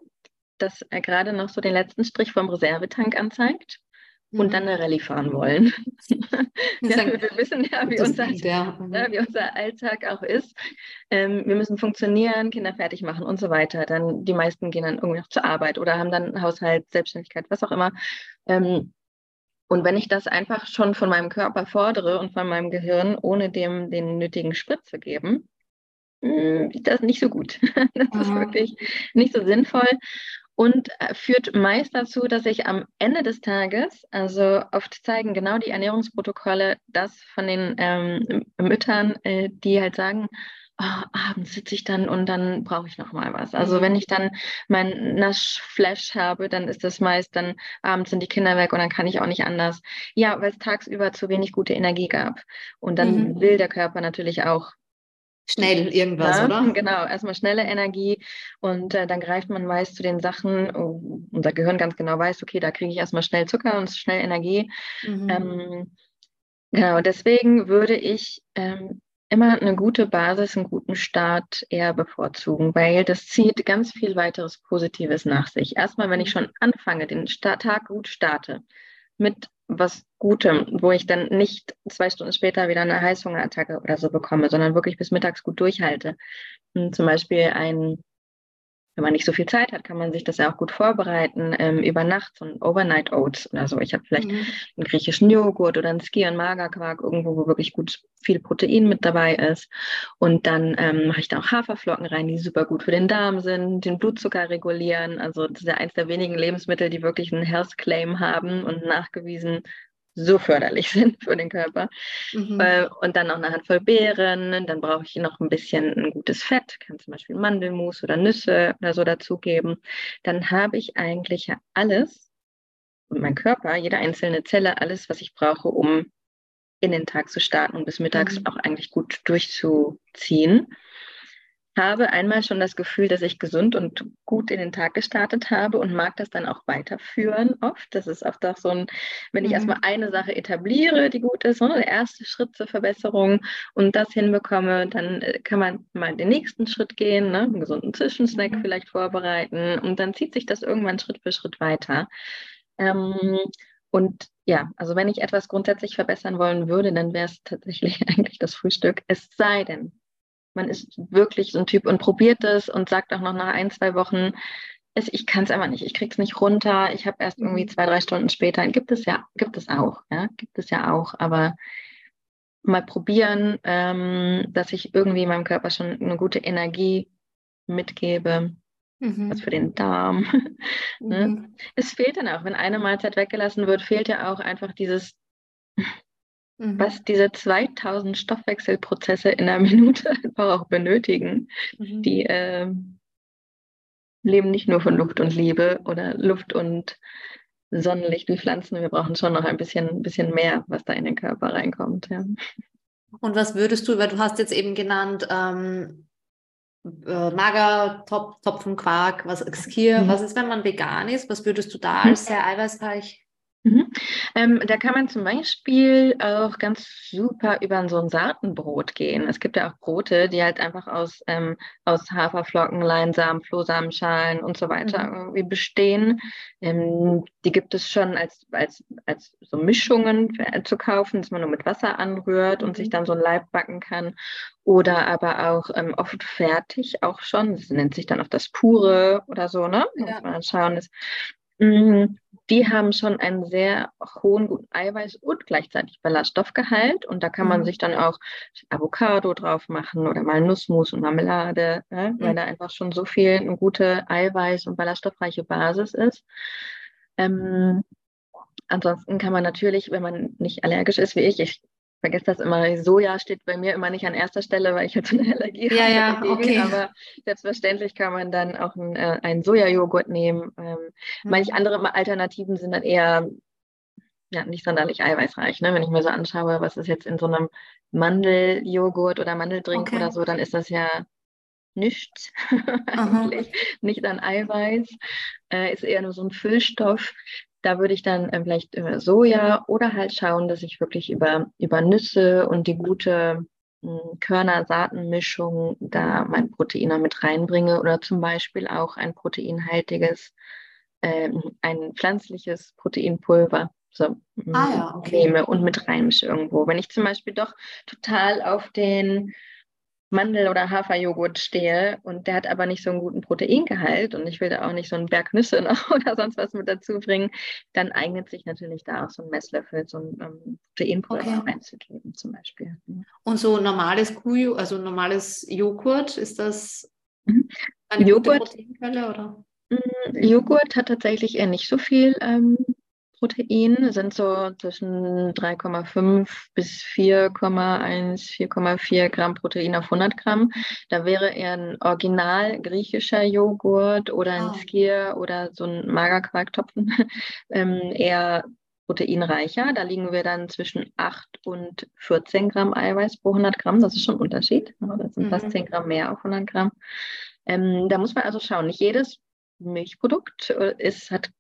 [SPEAKER 2] das äh, gerade noch so den letzten Strich vom Reservetank anzeigt und dann mhm. eine Rallye fahren wollen. ja, wir, wissen ja wie, unser, ja, wie unser Alltag auch ist. Ähm, wir müssen funktionieren, Kinder fertig machen und so weiter. Dann die meisten gehen dann irgendwie noch zur Arbeit oder haben dann Haushalt, Selbstständigkeit, was auch immer. Ähm, und wenn ich das einfach schon von meinem Körper fordere und von meinem Gehirn, ohne dem den nötigen Sprit zu geben, ist das nicht so gut. Das ist wirklich nicht so sinnvoll und äh, führt meist dazu, dass ich am Ende des Tages, also oft zeigen genau die Ernährungsprotokolle das von den ähm, Müttern, äh, die halt sagen, oh, abends sitze ich dann und dann brauche ich noch mal was. Also mhm. wenn ich dann mein Naschflash habe, dann ist das meist dann abends sind die Kinder weg und dann kann ich auch nicht anders. Ja, weil es tagsüber zu wenig gute Energie gab. Und dann mhm. will der Körper natürlich auch
[SPEAKER 1] schnell irgendwas, ja, oder?
[SPEAKER 2] Genau, erstmal schnelle Energie und äh, dann greift man meist zu den Sachen, oh, unser Gehirn ganz genau weiß, okay, da kriege ich erstmal schnell Zucker und schnell Energie. Mhm. Ähm, genau, deswegen würde ich ähm, immer eine gute Basis, einen guten Start eher bevorzugen, weil das zieht ganz viel weiteres Positives nach sich. Erstmal, wenn ich mhm. schon anfange, den Tag gut starte, mit was Gutem, wo ich dann nicht zwei Stunden später wieder eine Heißhungerattacke oder so bekomme, sondern wirklich bis mittags gut durchhalte. Und zum Beispiel ein wenn man nicht so viel Zeit hat, kann man sich das ja auch gut vorbereiten ähm, über Nacht, so ein Overnight Oats oder so. Ich habe vielleicht mhm. einen griechischen Joghurt oder einen Ski- und Magerquark irgendwo, wo wirklich gut viel Protein mit dabei ist. Und dann ähm, mache ich da auch Haferflocken rein, die super gut für den Darm sind, den Blutzucker regulieren. Also das ist ja eins der wenigen Lebensmittel, die wirklich einen Health Claim haben und nachgewiesen so förderlich sind für den Körper. Mhm. Äh, und dann noch eine Handvoll Beeren, dann brauche ich noch ein bisschen ein gutes Fett, kann zum Beispiel Mandelmus oder Nüsse oder so dazugeben. Dann habe ich eigentlich ja alles, und mein Körper, jede einzelne Zelle, alles, was ich brauche, um in den Tag zu starten und bis mittags mhm. auch eigentlich gut durchzuziehen habe einmal schon das Gefühl, dass ich gesund und gut in den Tag gestartet habe und mag das dann auch weiterführen oft. Das ist oft auch so ein, wenn ich mhm. erstmal eine Sache etabliere, die gut ist, ne, der erste Schritt zur Verbesserung und das hinbekomme, dann äh, kann man mal den nächsten Schritt gehen, ne, einen gesunden Zwischensnack mhm. vielleicht vorbereiten und dann zieht sich das irgendwann Schritt für Schritt weiter. Ähm, und ja, also wenn ich etwas grundsätzlich verbessern wollen würde, dann wäre es tatsächlich eigentlich das Frühstück. Es sei denn, man ist wirklich so ein Typ und probiert es und sagt auch noch nach ein, zwei Wochen, es, ich kann es einfach nicht, ich kriege es nicht runter, ich habe erst irgendwie mhm. zwei, drei Stunden später, gibt es ja, gibt es auch, ja, gibt es ja auch, aber mal probieren, ähm, dass ich irgendwie meinem Körper schon eine gute Energie mitgebe, mhm. was für den Darm. ne? mhm. Es fehlt dann auch, wenn eine Mahlzeit weggelassen wird, fehlt ja auch einfach dieses, mhm. was diese 2000 Stoffwechselprozesse in einer Minute einfach auch benötigen, mhm. die äh, leben nicht nur von Luft und Liebe oder Luft und Sonnenlicht wie Pflanzen. Wir brauchen schon noch ein bisschen, bisschen mehr, was da in den Körper reinkommt. Ja.
[SPEAKER 1] Und was würdest du, weil du hast jetzt eben genannt, ähm, äh, Mager, Top, Topfen, Quark, was Skier, mhm. was ist, wenn man vegan ist? Was würdest du da als sehr eiweißreich
[SPEAKER 2] Mhm. Ähm, da kann man zum Beispiel auch ganz super über so ein Saatenbrot gehen. Es gibt ja auch Brote, die halt einfach aus, ähm, aus Haferflocken, Leinsamen, Flohsamenschalen und so weiter mhm. irgendwie bestehen. Ähm, die gibt es schon als, als, als so Mischungen zu kaufen, dass man nur mit Wasser anrührt und sich mhm. dann so ein Leib backen kann. Oder aber auch ähm, oft fertig auch schon. Das nennt sich dann auch das Pure oder so, ne? Ja. Muss man schauen. Ist, mh, die haben schon einen sehr hohen guten Eiweiß- und gleichzeitig Ballaststoffgehalt. Und da kann man mhm. sich dann auch Avocado drauf machen oder mal Nussmus und Marmelade, ne? mhm. weil da einfach schon so viel eine gute Eiweiß- und ballaststoffreiche Basis ist. Ähm, ansonsten kann man natürlich, wenn man nicht allergisch ist wie ich, ich vergesse das immer. Soja steht bei mir immer nicht an erster Stelle, weil ich halt so eine Allergie
[SPEAKER 1] ja, habe. Ja, dagegen. okay.
[SPEAKER 2] Aber selbstverständlich kann man dann auch einen, äh, einen Sojajoghurt nehmen. Ähm, mhm. Manche andere Alternativen sind dann eher ja, nicht sonderlich eiweißreich. Ne? Wenn ich mir so anschaue, was ist jetzt in so einem Mandeljoghurt oder Mandeldrink okay. oder so, dann ist das ja nichts eigentlich, nicht an Eiweiß, äh, ist eher nur so ein Füllstoff. Da würde ich dann äh, vielleicht äh, Soja oder halt schauen, dass ich wirklich über, über Nüsse und die gute hm, Körner-Saatenmischung da mein Protein mit reinbringe oder zum Beispiel auch ein proteinhaltiges, äh, ein pflanzliches Proteinpulver so hm, ah, ja, okay. nehme und mit reinmische irgendwo. Wenn ich zum Beispiel doch total auf den Mandel- oder Haferjoghurt stehe und der hat aber nicht so einen guten Proteingehalt und ich will da auch nicht so einen Berg Nüsse noch oder sonst was mit dazu bringen, dann eignet sich natürlich da auch so ein Messlöffel, so ein ähm, Proteinpulver okay. reinzugeben zum Beispiel.
[SPEAKER 1] Und so normales Kuh, also normales Joghurt, ist das
[SPEAKER 2] mhm. eine Joghurt, Proteinquelle oder? Mm, Joghurt hat tatsächlich eher nicht so viel ähm, Protein sind so zwischen 3,5 bis 4,1, 4,4 Gramm Protein auf 100 Gramm. Da wäre eher ein original griechischer Joghurt oder ein oh. Skier oder so ein Magerquarktopfen ähm, eher proteinreicher. Da liegen wir dann zwischen 8 und 14 Gramm Eiweiß pro 100 Gramm. Das ist schon ein Unterschied. Das sind mhm. fast 10 Gramm mehr auf 100 Gramm. Ähm, da muss man also schauen. Nicht jedes Milchprodukt äh, ist, hat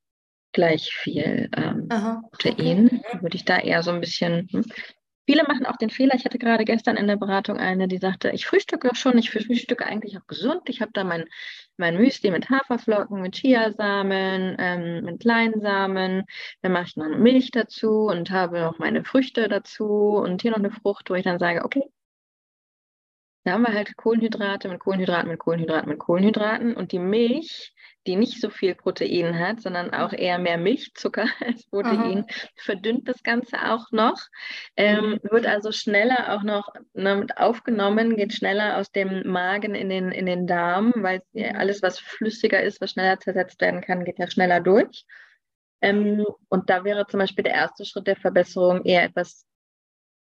[SPEAKER 2] gleich viel ähm, Protein. Okay. Würde ich da eher so ein bisschen. Hm. Viele machen auch den Fehler. Ich hatte gerade gestern in der Beratung eine, die sagte, ich frühstücke schon, ich frühstücke eigentlich auch gesund. Ich habe da mein, mein Müsli mit Haferflocken, mit Chiasamen, ähm, mit Leinsamen. Dann mache ich noch Milch dazu und habe noch meine Früchte dazu und hier noch eine Frucht, wo ich dann sage, okay, da haben wir halt Kohlenhydrate mit Kohlenhydraten mit Kohlenhydraten mit Kohlenhydraten und die Milch die nicht so viel Protein hat, sondern auch eher mehr Milchzucker als Protein, Aha. verdünnt das Ganze auch noch, ähm, wird also schneller auch noch ne, aufgenommen, geht schneller aus dem Magen in den, in den Darm, weil alles, was flüssiger ist, was schneller zersetzt werden kann, geht ja schneller durch. Ähm, und da wäre zum Beispiel der erste Schritt der Verbesserung eher etwas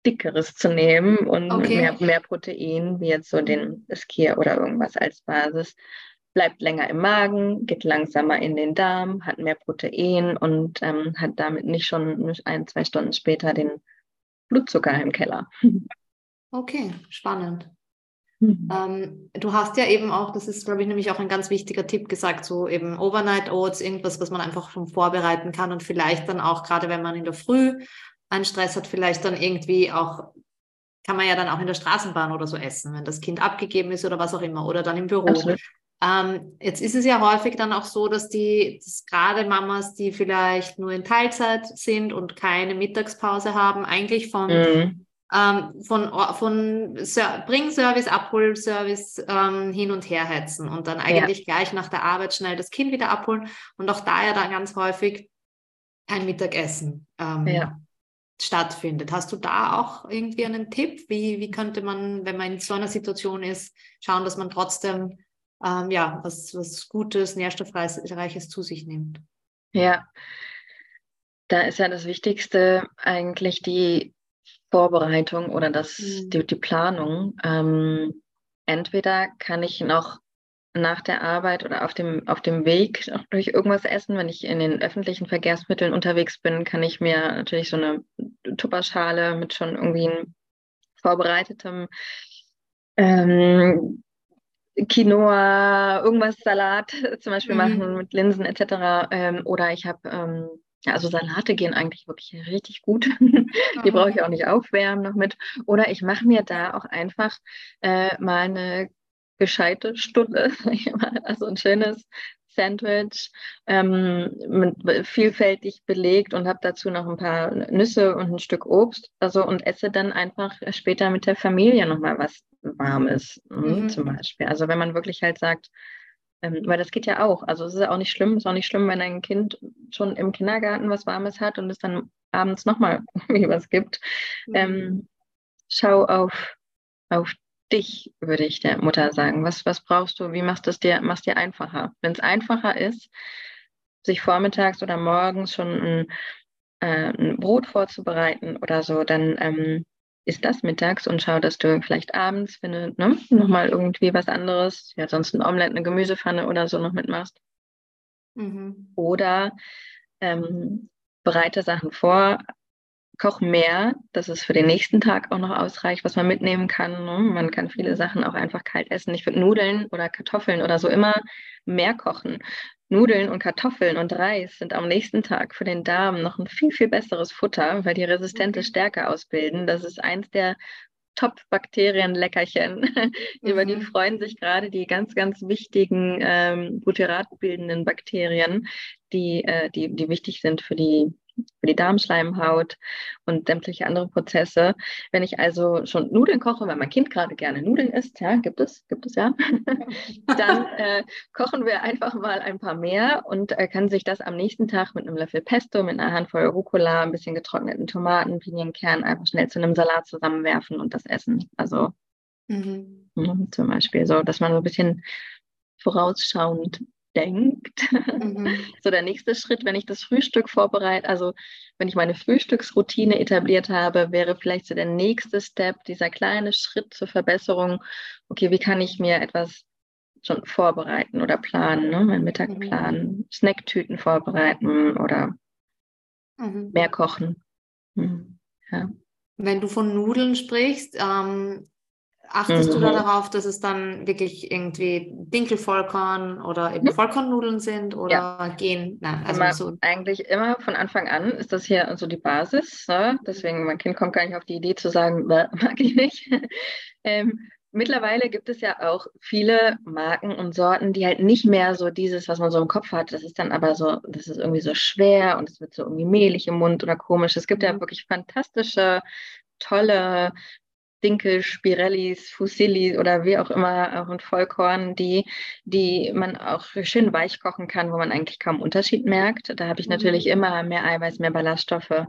[SPEAKER 2] dickeres zu nehmen und okay. mehr, mehr Protein, wie jetzt so den Skier oder irgendwas als Basis bleibt länger im Magen, geht langsamer in den Darm, hat mehr Protein und ähm, hat damit nicht schon ein, zwei Stunden später den Blutzucker im Keller.
[SPEAKER 1] Okay, spannend. Mhm. Ähm, du hast ja eben auch, das ist, glaube ich, nämlich auch ein ganz wichtiger Tipp gesagt, so eben Overnight Oats, irgendwas, was man einfach schon vorbereiten kann und vielleicht dann auch, gerade wenn man in der Früh einen Stress hat, vielleicht dann irgendwie auch, kann man ja dann auch in der Straßenbahn oder so essen, wenn das Kind abgegeben ist oder was auch immer, oder dann im Büro. Absolut. Ähm, jetzt ist es ja häufig dann auch so, dass die, dass gerade Mamas, die vielleicht nur in Teilzeit sind und keine Mittagspause haben, eigentlich von, mhm. ähm, von, von Ser Bringservice, Abholservice ähm, hin und her hetzen und dann eigentlich ja. gleich nach der Arbeit schnell das Kind wieder abholen und auch da ja dann ganz häufig kein Mittagessen ähm, ja. stattfindet. Hast du da auch irgendwie einen Tipp? Wie, wie könnte man, wenn man in so einer Situation ist, schauen, dass man trotzdem ähm, ja, was, was Gutes, Nährstoffreiches zu sich nimmt?
[SPEAKER 2] Ja, da ist ja das Wichtigste eigentlich die Vorbereitung oder das, mhm. die, die Planung. Ähm, entweder kann ich noch nach der Arbeit oder auf dem, auf dem Weg durch irgendwas essen. Wenn ich in den öffentlichen Verkehrsmitteln unterwegs bin, kann ich mir natürlich so eine Tupperschale mit schon irgendwie vorbereitetem ähm, Quinoa, irgendwas Salat zum Beispiel mhm. machen mit Linsen etc. Ähm, oder ich habe ähm, ja, also Salate gehen eigentlich wirklich richtig gut. Die brauche ich auch nicht aufwärmen noch mit. Oder ich mache mir da auch einfach äh, mal eine gescheite Stunde, also ein schönes Sandwich, ähm, mit, vielfältig belegt und habe dazu noch ein paar Nüsse und ein Stück Obst. Also und esse dann einfach später mit der Familie nochmal was Warmes, hm, mhm. zum Beispiel. Also wenn man wirklich halt sagt, ähm, weil das geht ja auch. Also es ist ja auch nicht schlimm, es ist auch nicht schlimm, wenn ein Kind schon im Kindergarten was Warmes hat und es dann abends nochmal was gibt. Mhm. Ähm, schau auf, auf dich, würde ich der Mutter sagen. Was, was brauchst du? Wie machst du es dir, machst dir einfacher? Wenn es einfacher ist, sich vormittags oder morgens schon ein, äh, ein Brot vorzubereiten oder so, dann ähm, ist das mittags und schau, dass du vielleicht abends, wenn du ne, nochmal irgendwie was anderes, ja, sonst ein Omelette, eine Gemüsepfanne oder so noch mitmachst. Mhm. Oder ähm, bereite Sachen vor, koch mehr, dass es für den nächsten Tag auch noch ausreicht, was man mitnehmen kann. Ne? Man kann viele Sachen auch einfach kalt essen. Ich finde Nudeln oder Kartoffeln oder so immer mehr kochen. Nudeln und Kartoffeln und Reis sind am nächsten Tag für den Darm noch ein viel, viel besseres Futter, weil die resistente Stärke ausbilden. Das ist eins der Top-Bakterienleckerchen. Mhm. Über die mhm. freuen sich gerade die ganz, ganz wichtigen ähm, butyratbildenden Bakterien, die, äh, die, die wichtig sind für die für die Darmschleimhaut und sämtliche andere Prozesse. Wenn ich also schon Nudeln koche, weil mein Kind gerade gerne Nudeln isst, ja, gibt es, gibt es ja, dann äh, kochen wir einfach mal ein paar mehr und äh, kann sich das am nächsten Tag mit einem Löffel Pesto, mit einer Handvoll Rucola, ein bisschen getrockneten Tomaten, Pinienkern einfach schnell zu einem Salat zusammenwerfen und das essen. Also mhm. mh, zum Beispiel so, dass man so ein bisschen vorausschauend denkt. Mhm. So der nächste Schritt, wenn ich das Frühstück vorbereite, also wenn ich meine Frühstücksroutine etabliert habe, wäre vielleicht so der nächste Step, dieser kleine Schritt zur Verbesserung. Okay, wie kann ich mir etwas schon vorbereiten oder planen, ne? meinen Mittag mhm. planen, Snacktüten vorbereiten oder mhm. mehr kochen.
[SPEAKER 1] Mhm. Ja. Wenn du von Nudeln sprichst, ähm, Achtest mhm. du da mhm. darauf, dass es dann wirklich irgendwie Dinkelvollkorn oder eben mhm. Vollkornnudeln sind oder ja. gehen?
[SPEAKER 2] Nein, also immer, so. Eigentlich immer von Anfang an ist das hier also die Basis. Ne? Deswegen, mein Kind kommt gar nicht auf die Idee zu sagen, mag ich nicht. ähm, mittlerweile gibt es ja auch viele Marken und Sorten, die halt nicht mehr so dieses, was man so im Kopf hat. Das ist dann aber so, das ist irgendwie so schwer und es wird so irgendwie mehlig im Mund oder komisch. Es gibt ja mhm. wirklich fantastische tolle Dinkel, Spirellis, Fusilli oder wie auch immer, auch ein Vollkorn, die, die man auch schön weich kochen kann, wo man eigentlich kaum Unterschied merkt. Da habe ich mhm. natürlich immer mehr Eiweiß, mehr Ballaststoffe,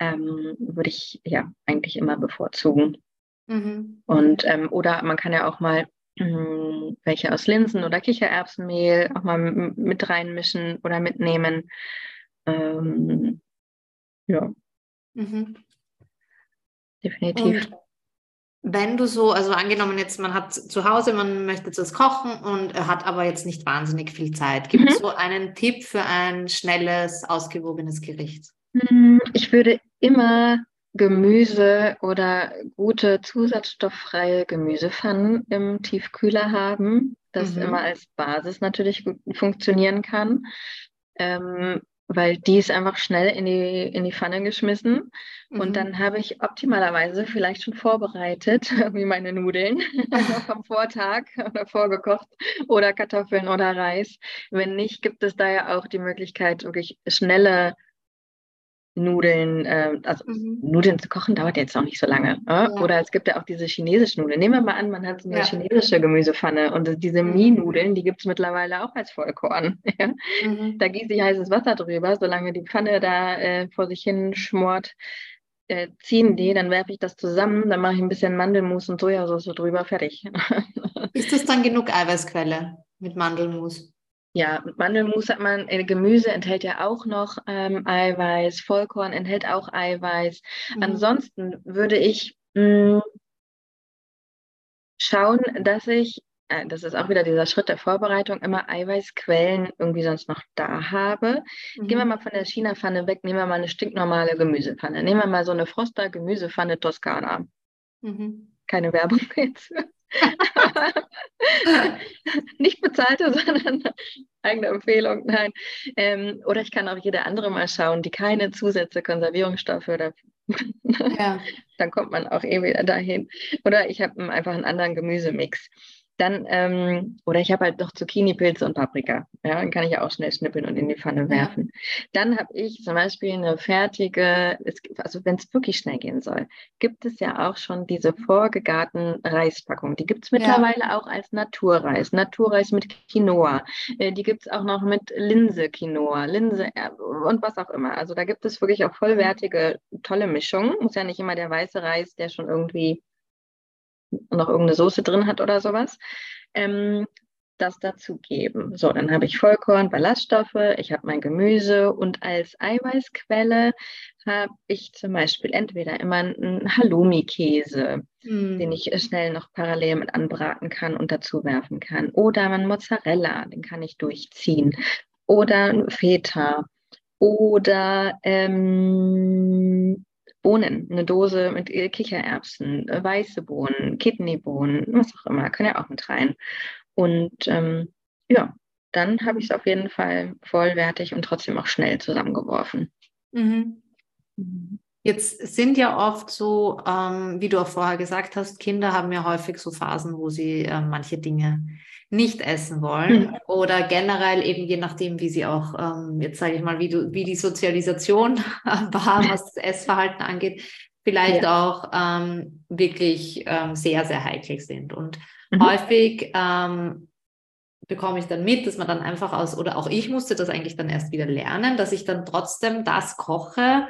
[SPEAKER 2] ähm, würde ich ja eigentlich immer bevorzugen. Mhm. Und ähm, oder man kann ja auch mal mh, hm, welche aus Linsen oder Kichererbsenmehl auch mal mit reinmischen oder mitnehmen. Ähm, ja. Mhm.
[SPEAKER 1] Definitiv. Und wenn du so, also angenommen jetzt, man hat zu Hause, man möchte das kochen und hat aber jetzt nicht wahnsinnig viel Zeit. Gibt es mhm. so einen Tipp für ein schnelles, ausgewogenes Gericht?
[SPEAKER 2] Hm, ich würde immer Gemüse oder gute zusatzstofffreie Gemüsepfannen im Tiefkühler haben, das mhm. immer als Basis natürlich funktionieren kann. Ähm, weil die ist einfach schnell in die, in die Pfanne geschmissen. Mhm. Und dann habe ich optimalerweise vielleicht schon vorbereitet, wie meine Nudeln vom Vortag oder vorgekocht oder Kartoffeln oder Reis. Wenn nicht, gibt es da ja auch die Möglichkeit, wirklich schnelle Nudeln, äh, also mhm. Nudeln zu kochen dauert jetzt auch nicht so lange. Äh? Ja. Oder es gibt ja auch diese chinesischen Nudeln. Nehmen wir mal an, man hat so eine ja. chinesische Gemüsepfanne und diese mhm. Mie-Nudeln, die gibt es mittlerweile auch als Vollkorn. Ja? Mhm. Da gieße ich heißes Wasser drüber, solange die Pfanne da äh, vor sich hin schmort. Äh, ziehen die, dann werfe ich das zusammen, dann mache ich ein bisschen Mandelmus und Sojasauce drüber, fertig.
[SPEAKER 1] Ist das dann genug Eiweißquelle mit Mandelmus?
[SPEAKER 2] Ja, Mandelmus hat man, äh, Gemüse enthält ja auch noch ähm, Eiweiß, Vollkorn enthält auch Eiweiß. Mhm. Ansonsten würde ich mh, mm, schauen, dass ich, äh, das ist auch wieder dieser Schritt der Vorbereitung, immer Eiweißquellen irgendwie sonst noch da habe. Mhm. Gehen wir mal von der China-Pfanne weg, nehmen wir mal eine stinknormale Gemüsepfanne. Nehmen wir mal so eine Froster Gemüsepfanne Toskana. Mhm. Keine Werbung jetzt. Nicht bezahlte, sondern eigene Empfehlung, nein. Ähm, oder ich kann auch jede andere mal schauen, die keine Zusätze, Konservierungsstoffe oder ja. dann kommt man auch eh wieder dahin. Oder ich habe einfach einen anderen Gemüsemix. Dann, ähm, oder ich habe halt noch Zucchini, Pilze und Paprika. Ja, dann kann ich ja auch schnell schnippeln und in die Pfanne werfen. Ja. Dann habe ich zum Beispiel eine fertige, also wenn es wirklich schnell gehen soll, gibt es ja auch schon diese vorgegarten Reispackungen. Die gibt es mittlerweile ja. auch als Naturreis. Naturreis mit Quinoa. Äh, die gibt es auch noch mit Linse Quinoa, Linse äh, und was auch immer. Also da gibt es wirklich auch vollwertige, tolle Mischungen. Muss ja nicht immer der weiße Reis, der schon irgendwie noch irgendeine Soße drin hat oder sowas, ähm, das dazugeben. So, dann habe ich Vollkorn, Ballaststoffe, ich habe mein Gemüse und als Eiweißquelle habe ich zum Beispiel entweder immer einen Halloumi-Käse, mm. den ich schnell noch parallel mit anbraten kann und dazu werfen kann. Oder einen Mozzarella, den kann ich durchziehen. Oder Feta. Oder ähm, Bohnen, eine Dose mit Kichererbsen, äh, weiße Bohnen, Kidneybohnen, was auch immer, kann ja auch mit rein. Und ähm, ja, dann habe ich es auf jeden Fall vollwertig und trotzdem auch schnell zusammengeworfen. Mhm.
[SPEAKER 1] mhm. Jetzt sind ja oft so, ähm, wie du auch vorher gesagt hast, Kinder haben ja häufig so Phasen, wo sie äh, manche Dinge nicht essen wollen mhm. oder generell eben je nachdem, wie sie auch, ähm, jetzt sage ich mal, wie, du, wie die Sozialisation war, was das Essverhalten angeht, vielleicht ja. auch ähm, wirklich ähm, sehr, sehr heikel sind. Und mhm. häufig ähm, bekomme ich dann mit, dass man dann einfach aus, oder auch ich musste das eigentlich dann erst wieder lernen, dass ich dann trotzdem das koche,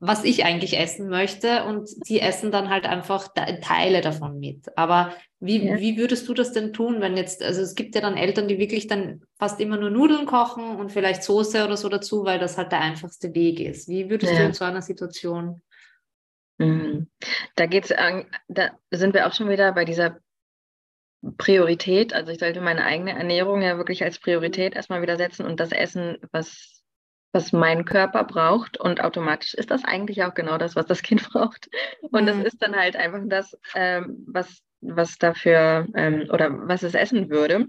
[SPEAKER 1] was ich eigentlich essen möchte und sie essen dann halt einfach Teile davon mit. Aber wie, ja. wie würdest du das denn tun, wenn jetzt, also es gibt ja dann Eltern, die wirklich dann fast immer nur Nudeln kochen und vielleicht Soße oder so dazu, weil das halt der einfachste Weg ist. Wie würdest ja. du in so einer Situation?
[SPEAKER 2] Mhm. Da geht's an, da sind wir auch schon wieder bei dieser Priorität. Also ich sollte meine eigene Ernährung ja wirklich als Priorität erstmal wieder setzen und das Essen, was was mein Körper braucht und automatisch ist das eigentlich auch genau das, was das Kind braucht. Und es mhm. ist dann halt einfach das, ähm, was, was dafür ähm, oder was es essen würde.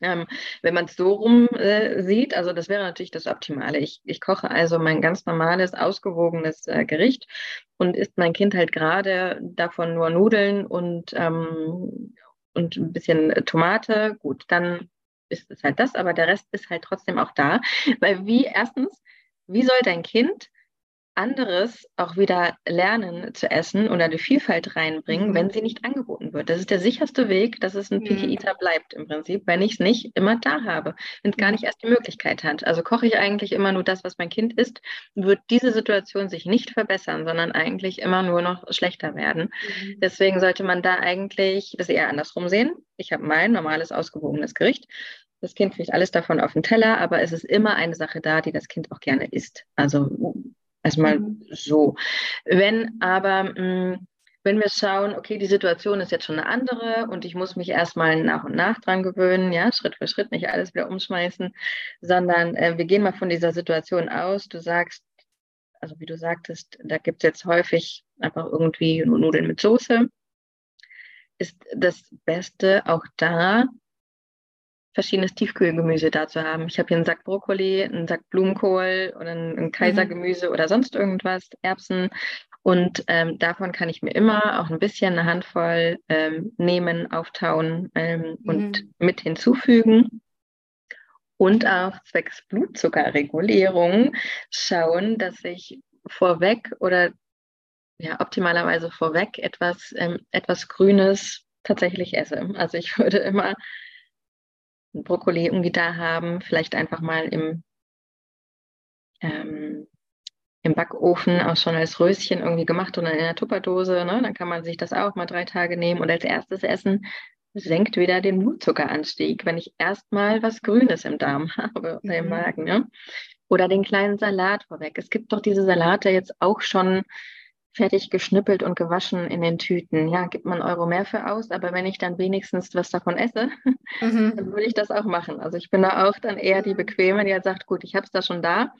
[SPEAKER 2] Ähm, wenn man es so rum äh, sieht, also das wäre natürlich das Optimale. Ich, ich koche also mein ganz normales, ausgewogenes äh, Gericht und isst mein Kind halt gerade davon nur Nudeln und, ähm, und ein bisschen Tomate, gut, dann ist es halt das, aber der Rest ist halt trotzdem auch da. Weil wie erstens, wie soll dein Kind anderes auch wieder lernen zu essen oder die Vielfalt reinbringen, mhm. wenn sie nicht angeboten wird. Das ist der sicherste Weg, dass es ein mhm. Picky Eater bleibt im Prinzip, wenn ich es nicht immer da habe, wenn es gar mhm. nicht erst die Möglichkeit hat. Also koche ich eigentlich immer nur das, was mein Kind isst, wird diese Situation sich nicht verbessern, sondern eigentlich immer nur noch schlechter werden. Mhm. Deswegen sollte man da eigentlich das eher andersrum sehen. Ich habe mein normales, ausgewogenes Gericht das Kind kriegt alles davon auf den Teller, aber es ist immer eine Sache da, die das Kind auch gerne isst. Also erstmal mhm. so. Wenn aber mh, mm, wenn wir schauen, okay, die Situation ist jetzt schon eine andere und ich muss mich erstmal nach und nach dran gewöhnen, ja, Schritt für Schritt, nicht alles wieder umschmeißen, sondern äh, wir gehen mal von dieser Situation aus. Du sagst, also wie du sagtest, da gibt es jetzt häufig einfach irgendwie Nudeln mit Soße. Ist das Beste auch da, verschiedenes Tiefkühlgemüse da zu haben. Ich habe hier einen Sack Brokkoli, einen Sack Blumenkohl oder ein Kaisergemüse mhm. oder sonst irgendwas, Erbsen. Und ähm, davon kann ich mir immer auch ein bisschen eine Handvoll ähm, nehmen, auftauen ähm, mhm. und mit hinzufügen. und auch zwecks Blutzuckerregulierung schauen, dass ich vorweg oder ja, optimalerweise vorweg etwas, ähm, etwas Grünes tatsächlich esse. Also ich würde immer Brokkoli irgendwie da haben, vielleicht einfach mal im, ähm, im Backofen auch schon als Röschen irgendwie gemacht oder in einer Tupperdose. Ne? Dann kann man sich das auch mal drei Tage nehmen und als erstes essen senkt wieder den Blutzuckeranstieg, wenn ich erstmal was Grünes im Darm habe oder im mhm. Magen. Ne? Oder den kleinen Salat vorweg. Es gibt doch diese Salate jetzt auch schon fertig geschnippelt und gewaschen in den Tüten. Ja, gibt man Euro mehr für aus, aber wenn ich dann wenigstens was davon esse, mhm. dann will ich das auch machen. Also ich bin da auch dann eher die Bequeme, die halt sagt, gut, ich habe es da schon da,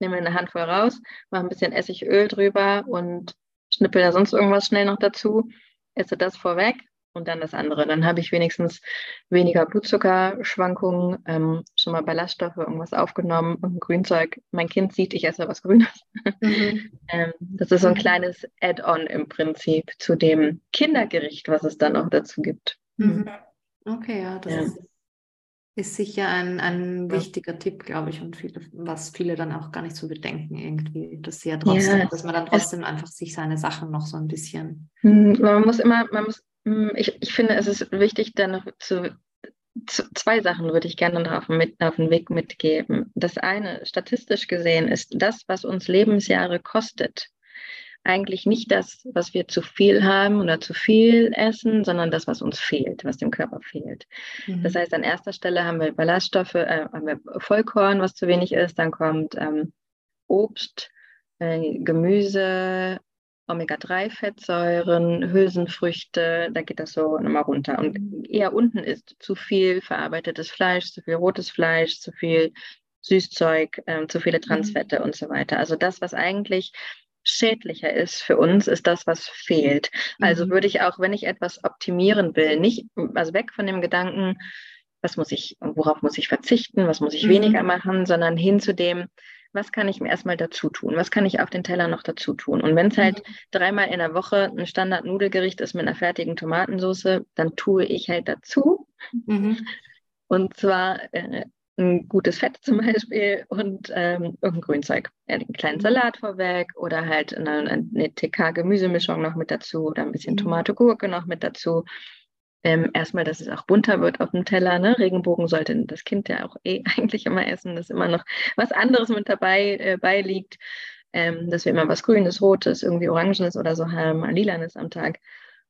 [SPEAKER 2] nehme eine Handvoll raus, mache ein bisschen Essigöl drüber und schnippel da sonst irgendwas schnell noch dazu, esse das vorweg und dann das andere. Dann habe ich wenigstens weniger Blutzuckerschwankungen, ähm, schon mal Ballaststoffe, irgendwas aufgenommen und ein Grünzeug. Mein Kind sieht, ich esse was Grünes. Mhm. ähm, das ist so ein mhm. kleines Add-on im Prinzip zu dem Kindergericht, was es dann auch dazu gibt.
[SPEAKER 1] Mhm. Okay, ja, das ja. Ist, ist, sicher ein, ein wichtiger Tipp, glaube ich, und viele, was viele dann auch gar nicht so bedenken irgendwie, dass sie ja trotzdem, ja, dass man dann trotzdem einfach sich seine Sachen noch so ein bisschen.
[SPEAKER 2] Hm, man muss immer, man muss ich, ich finde, es ist wichtig, dann noch zu, zu zwei Sachen würde ich gerne noch auf, mit, auf den Weg mitgeben. Das eine, statistisch gesehen, ist das, was uns Lebensjahre kostet, eigentlich nicht das, was wir zu viel haben oder zu viel essen, sondern das, was uns fehlt, was dem Körper fehlt. Mhm. Das heißt, an erster Stelle haben wir Ballaststoffe, äh, haben wir Vollkorn, was zu wenig ist, dann kommt ähm, Obst, äh, Gemüse, Omega-3-Fettsäuren, Hülsenfrüchte, da geht das so nochmal runter. Und eher unten ist zu viel verarbeitetes Fleisch, zu viel rotes Fleisch, zu viel Süßzeug, äh, zu viele Transfette mhm. und so weiter. Also das, was eigentlich schädlicher ist für uns, ist das, was fehlt. Also mhm. würde ich auch, wenn ich etwas optimieren will, nicht, also weg von dem Gedanken, was muss ich, worauf muss ich verzichten, was muss ich mhm. weniger machen, sondern hin zu dem, was kann ich mir erstmal dazu tun? Was kann ich auf den Teller noch dazu tun? Und wenn es halt mhm. dreimal in der Woche ein Standard-Nudelgericht ist mit einer fertigen Tomatensauce, dann tue ich halt dazu. Mhm. Und zwar äh, ein gutes Fett zum Beispiel und ähm, irgendein Grünzeug. Einen kleinen mhm. Salat vorweg oder halt eine, eine TK-Gemüsemischung noch mit dazu oder ein bisschen mhm. Tomate, Gurke noch mit dazu. Ähm, erstmal, dass es auch bunter wird auf dem Teller. Ne? Regenbogen sollte das Kind ja auch eh eigentlich immer essen, dass immer noch was anderes mit dabei äh, beiliegt. Ähm, dass wir immer was Grünes, Rotes, irgendwie Orangenes oder so haben, Lilanes am Tag.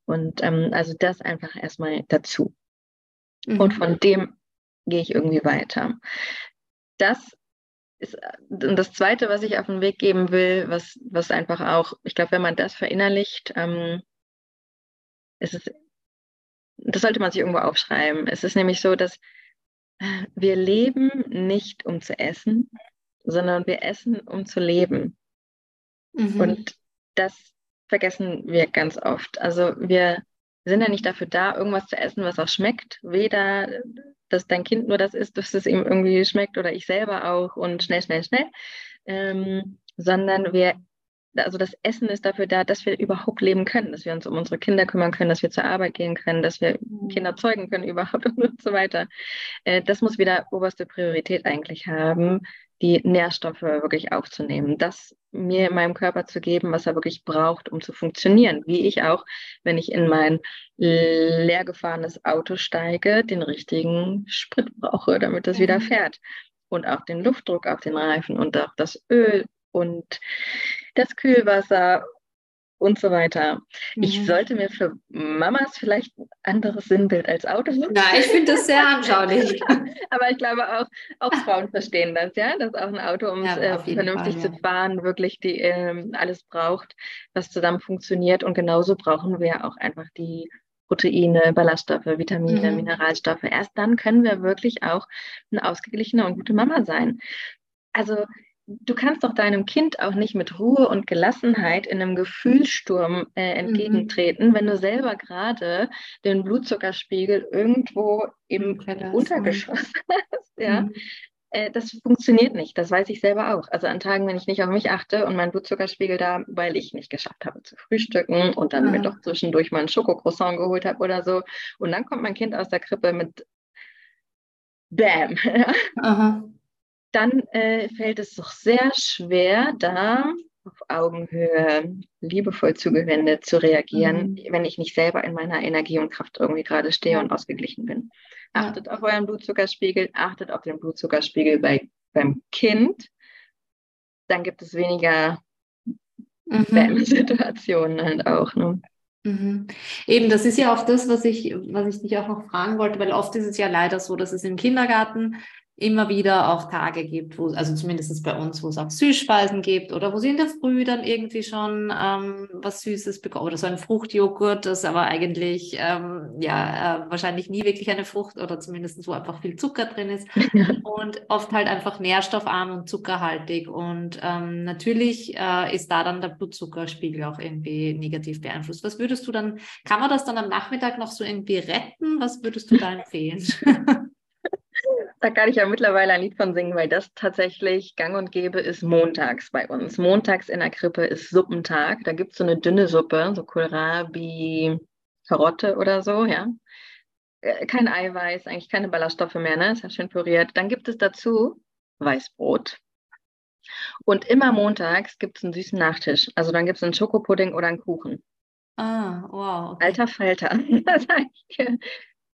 [SPEAKER 2] Und ähm, also das einfach erstmal dazu. Mhm. Und von dem gehe ich irgendwie weiter. Das ist und das Zweite, was ich auf den Weg geben will, was, was einfach auch, ich glaube, wenn man das verinnerlicht, ähm, ist es das sollte man sich irgendwo aufschreiben. Es ist nämlich so, dass wir leben nicht, um zu essen, sondern wir essen, um zu leben. Mhm. Und das vergessen wir ganz oft. Also wir sind ja nicht dafür da, irgendwas zu essen, was auch schmeckt. Weder, dass dein Kind nur das isst, dass es ihm irgendwie schmeckt oder ich selber auch und schnell, schnell, schnell, ähm, sondern wir also das Essen ist dafür da, dass wir überhaupt leben können, dass wir uns um unsere Kinder kümmern können, dass wir zur Arbeit gehen können, dass wir mhm. Kinder zeugen können überhaupt und so weiter. Äh, das muss wieder oberste Priorität eigentlich haben, die Nährstoffe wirklich aufzunehmen, das mir in meinem Körper zu geben, was er wirklich braucht, um zu funktionieren. Wie ich auch, wenn ich in mein leergefahrenes Auto steige, den richtigen Sprit brauche, damit es wieder mhm. fährt. Und auch den Luftdruck auf den Reifen und auch das Öl und das Kühlwasser und so weiter. Mhm. Ich sollte mir für Mamas vielleicht ein anderes Sinnbild als Auto
[SPEAKER 1] machen. Nein, ich finde das sehr anschaulich.
[SPEAKER 2] Aber ich glaube auch, auch Frauen verstehen das, ja, dass auch ein Auto, um ja, es äh, vernünftig Fall, ja. zu fahren, wirklich die, äh, alles braucht, was zusammen funktioniert. Und genauso brauchen wir auch einfach die Proteine, Ballaststoffe, Vitamine, mhm. Mineralstoffe. Erst dann können wir wirklich auch eine ausgeglichene und gute Mama sein. Also du kannst doch deinem Kind auch nicht mit Ruhe und Gelassenheit in einem Gefühlssturm äh, entgegentreten, mhm. wenn du selber gerade den Blutzuckerspiegel irgendwo im Untergeschoss hast. ja. Mhm. Äh, das funktioniert nicht, das weiß ich selber auch. Also an Tagen, wenn ich nicht auf mich achte und meinen Blutzuckerspiegel da, weil ich nicht geschafft habe zu frühstücken und dann ja. mir doch zwischendurch mal ein Schokocroissant geholt habe oder so. Und dann kommt mein Kind aus der Krippe mit bam, dann äh, fällt es doch sehr schwer, da auf Augenhöhe, liebevoll zugewendet zu reagieren, mhm. wenn ich nicht selber in meiner Energie und Kraft irgendwie gerade stehe und ausgeglichen bin. Achtet ja. auf euren Blutzuckerspiegel, achtet auf den Blutzuckerspiegel bei, beim Kind. Dann gibt es weniger mhm. Situationen halt auch. Ne?
[SPEAKER 1] Mhm. Eben, das ist ja auch das, was ich, was ich dich auch noch fragen wollte, weil oft ist es ja leider so, dass es im Kindergarten immer wieder auch Tage gibt, wo, also zumindest bei uns, wo es auch Süßspeisen gibt oder wo sie in der Früh dann irgendwie schon ähm, was Süßes bekommen oder so ein Fruchtjoghurt, das aber eigentlich ähm, ja äh, wahrscheinlich nie wirklich eine Frucht oder zumindest wo einfach viel Zucker drin ist und oft halt einfach nährstoffarm und zuckerhaltig und ähm, natürlich äh, ist da dann der Blutzuckerspiegel auch irgendwie negativ beeinflusst. Was würdest du dann, kann man das dann am Nachmittag noch so irgendwie retten? Was würdest du da empfehlen?
[SPEAKER 2] Da kann ich ja mittlerweile ein Lied von singen, weil das tatsächlich gang und gäbe ist montags bei uns. Montags in der Krippe ist Suppentag. Da gibt es so eine dünne Suppe, so Kohlrabi, Karotte oder so, ja. Äh, kein Eiweiß, eigentlich keine Ballaststoffe mehr, ne? Ist ja schön püriert. Dann gibt es dazu Weißbrot. Und immer montags gibt es einen süßen Nachtisch. Also dann gibt es einen Schokopudding oder einen Kuchen.
[SPEAKER 1] Ah, wow. Okay.
[SPEAKER 2] Alter Falter.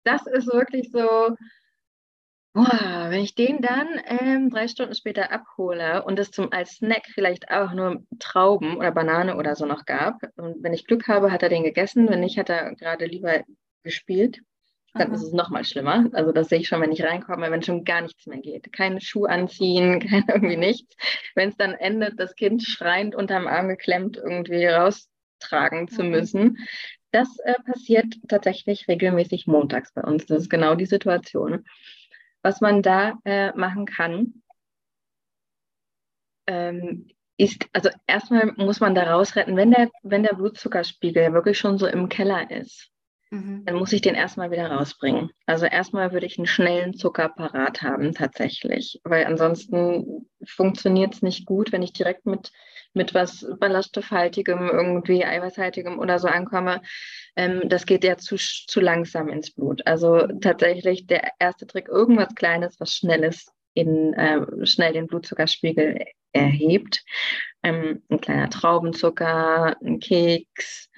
[SPEAKER 2] Das ist wirklich so, Boah, wenn ich den dann ähm, drei Stunden später abhole und es zum als Snack vielleicht auch nur Trauben oder Banane oder so noch gab, und wenn ich Glück habe, hat er den gegessen, wenn nicht, hat er gerade lieber gespielt, dann Aha. ist es noch mal schlimmer. Also das sehe ich schon, wenn ich reinkomme, wenn schon gar nichts mehr geht. Keine Schuhe anziehen, kein irgendwie nichts. Wenn es dann endet, das Kind schreiend unterm Arm geklemmt irgendwie raustragen zu müssen. Das äh, passiert tatsächlich regelmäßig montags bei uns. Das ist genau die Situation. Was man da äh, machen kann, ähm, ist, also erstmal muss man da rausretten, wenn der, wenn der Blutzuckerspiegel wirklich schon so im Keller ist, mhm. dann muss ich den erstmal wieder rausbringen. Also erstmal würde ich einen schnellen Zucker parat haben tatsächlich, weil ansonsten funktioniert es nicht gut, wenn ich direkt mit mit was ballaststoffhaltigem, irgendwie eiweißhaltigem oder so ankomme, ähm, das geht ja zu, zu langsam ins Blut. Also tatsächlich der erste Trick, irgendwas Kleines, was Schnelles in äh, schnell den Blutzuckerspiegel erhebt. Ähm, ein kleiner Traubenzucker, ein Keks,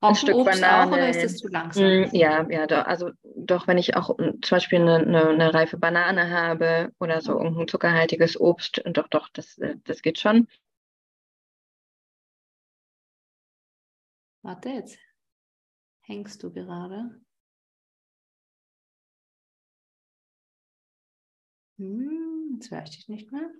[SPEAKER 1] ein Stück Obst Banane. Auch, oder ist das zu langsam? Mm,
[SPEAKER 2] ja, ja, doch, also doch, wenn ich auch zum Beispiel eine, eine, eine, reife Banane habe oder so irgendein zuckerhaltiges Obst, doch, doch, das, äh, das geht schon.
[SPEAKER 1] Warte, jetzt hängst du gerade. Hm, jetzt höre ich dich nicht mehr.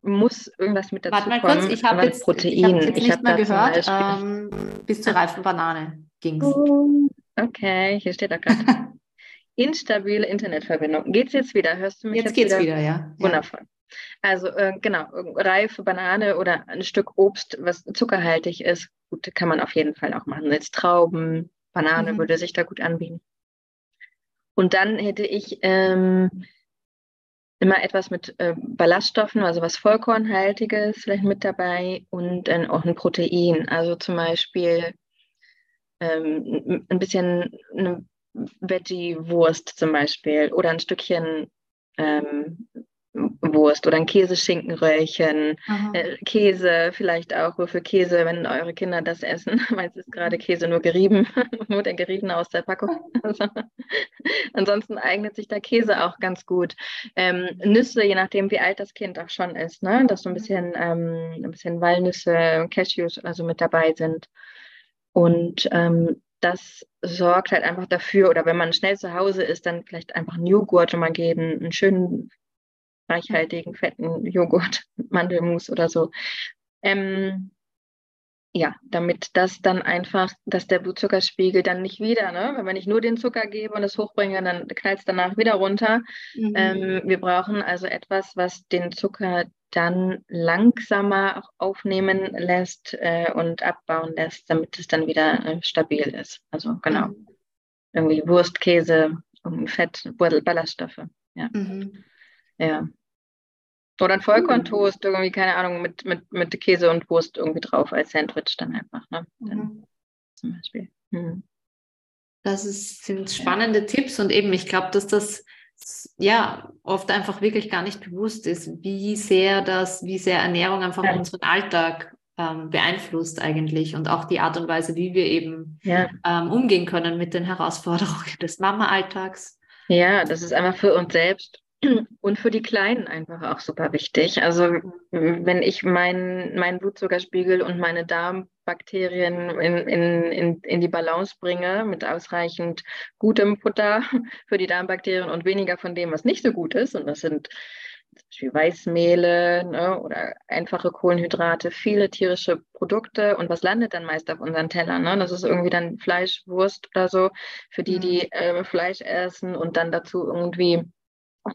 [SPEAKER 2] Muss irgendwas mit dazu
[SPEAKER 1] Warte mal
[SPEAKER 2] kommen,
[SPEAKER 1] kurz, ich habe jetzt,
[SPEAKER 2] Protein.
[SPEAKER 1] Ich hab jetzt nicht ich mehr gehört. Ähm, bis zur reifen Banane ging es.
[SPEAKER 2] Okay, hier steht er gerade. Instabile Internetverbindung. Geht es jetzt wieder? Hörst du mich
[SPEAKER 1] jetzt? Jetzt geht's wieder, wieder ja.
[SPEAKER 2] Wundervoll. Ja. Also äh, genau, reife Banane oder ein Stück Obst, was zuckerhaltig ist, gut, kann man auf jeden Fall auch machen. Jetzt Trauben, Banane mhm. würde sich da gut anbieten. Und dann hätte ich ähm, immer etwas mit äh, Ballaststoffen, also was Vollkornhaltiges vielleicht mit dabei und dann auch ein Protein, also zum Beispiel ähm, ein bisschen eine Veggie-Wurst zum Beispiel oder ein Stückchen ähm, Wurst oder ein Käseschinkenröllchen, äh, Käse, vielleicht auch Würfel Käse, wenn eure Kinder das essen. Meins ist gerade Käse nur gerieben, nur der geriebene aus der Packung. Also, ansonsten eignet sich der Käse auch ganz gut. Ähm, Nüsse, je nachdem wie alt das Kind auch schon ist, ne? dass so ein bisschen, ähm, ein bisschen Walnüsse, Cashews oder so mit dabei sind. Und ähm, das sorgt halt einfach dafür, oder wenn man schnell zu Hause ist, dann vielleicht einfach einen Joghurt mal geben, einen schönen reichhaltigen, fetten Joghurt, Mandelmus oder so. Ähm, ja, damit das dann einfach, dass der Blutzuckerspiegel dann nicht wieder, ne, wenn ich nur den Zucker gebe und es hochbringe, dann knallt es danach wieder runter. Mhm. Ähm, wir brauchen also etwas, was den Zucker dann langsamer aufnehmen lässt äh, und abbauen lässt, damit es dann wieder äh, stabil ist. Also genau. Mhm. Irgendwie Wurst, Käse, Fett, Ballaststoffe. Ja. Mhm. Ja. Oder ein Vollkorntoast, irgendwie, keine Ahnung, mit, mit, mit Käse und Wurst irgendwie drauf als Sandwich dann einfach, ne? Dann, mhm. Zum Beispiel. Mhm.
[SPEAKER 1] Das ist, sind spannende Tipps und eben, ich glaube, dass das ja oft einfach wirklich gar nicht bewusst ist, wie sehr das, wie sehr Ernährung einfach ja. unseren Alltag ähm, beeinflusst eigentlich und auch die Art und Weise, wie wir eben ja. ähm, umgehen können mit den Herausforderungen des Mama-Alltags.
[SPEAKER 2] Ja, das ist einfach für uns selbst und für die Kleinen einfach auch super wichtig. Also wenn ich meinen mein Blutzuckerspiegel und meine Darmbakterien in, in, in, in die Balance bringe mit ausreichend gutem Futter für die Darmbakterien und weniger von dem, was nicht so gut ist, und das sind zum Beispiel Weißmehle ne, oder einfache Kohlenhydrate, viele tierische Produkte. Und was landet dann meist auf unseren Tellern? Ne? Das ist irgendwie dann Fleisch, Wurst oder so, für die, die mhm. äh, Fleisch essen und dann dazu irgendwie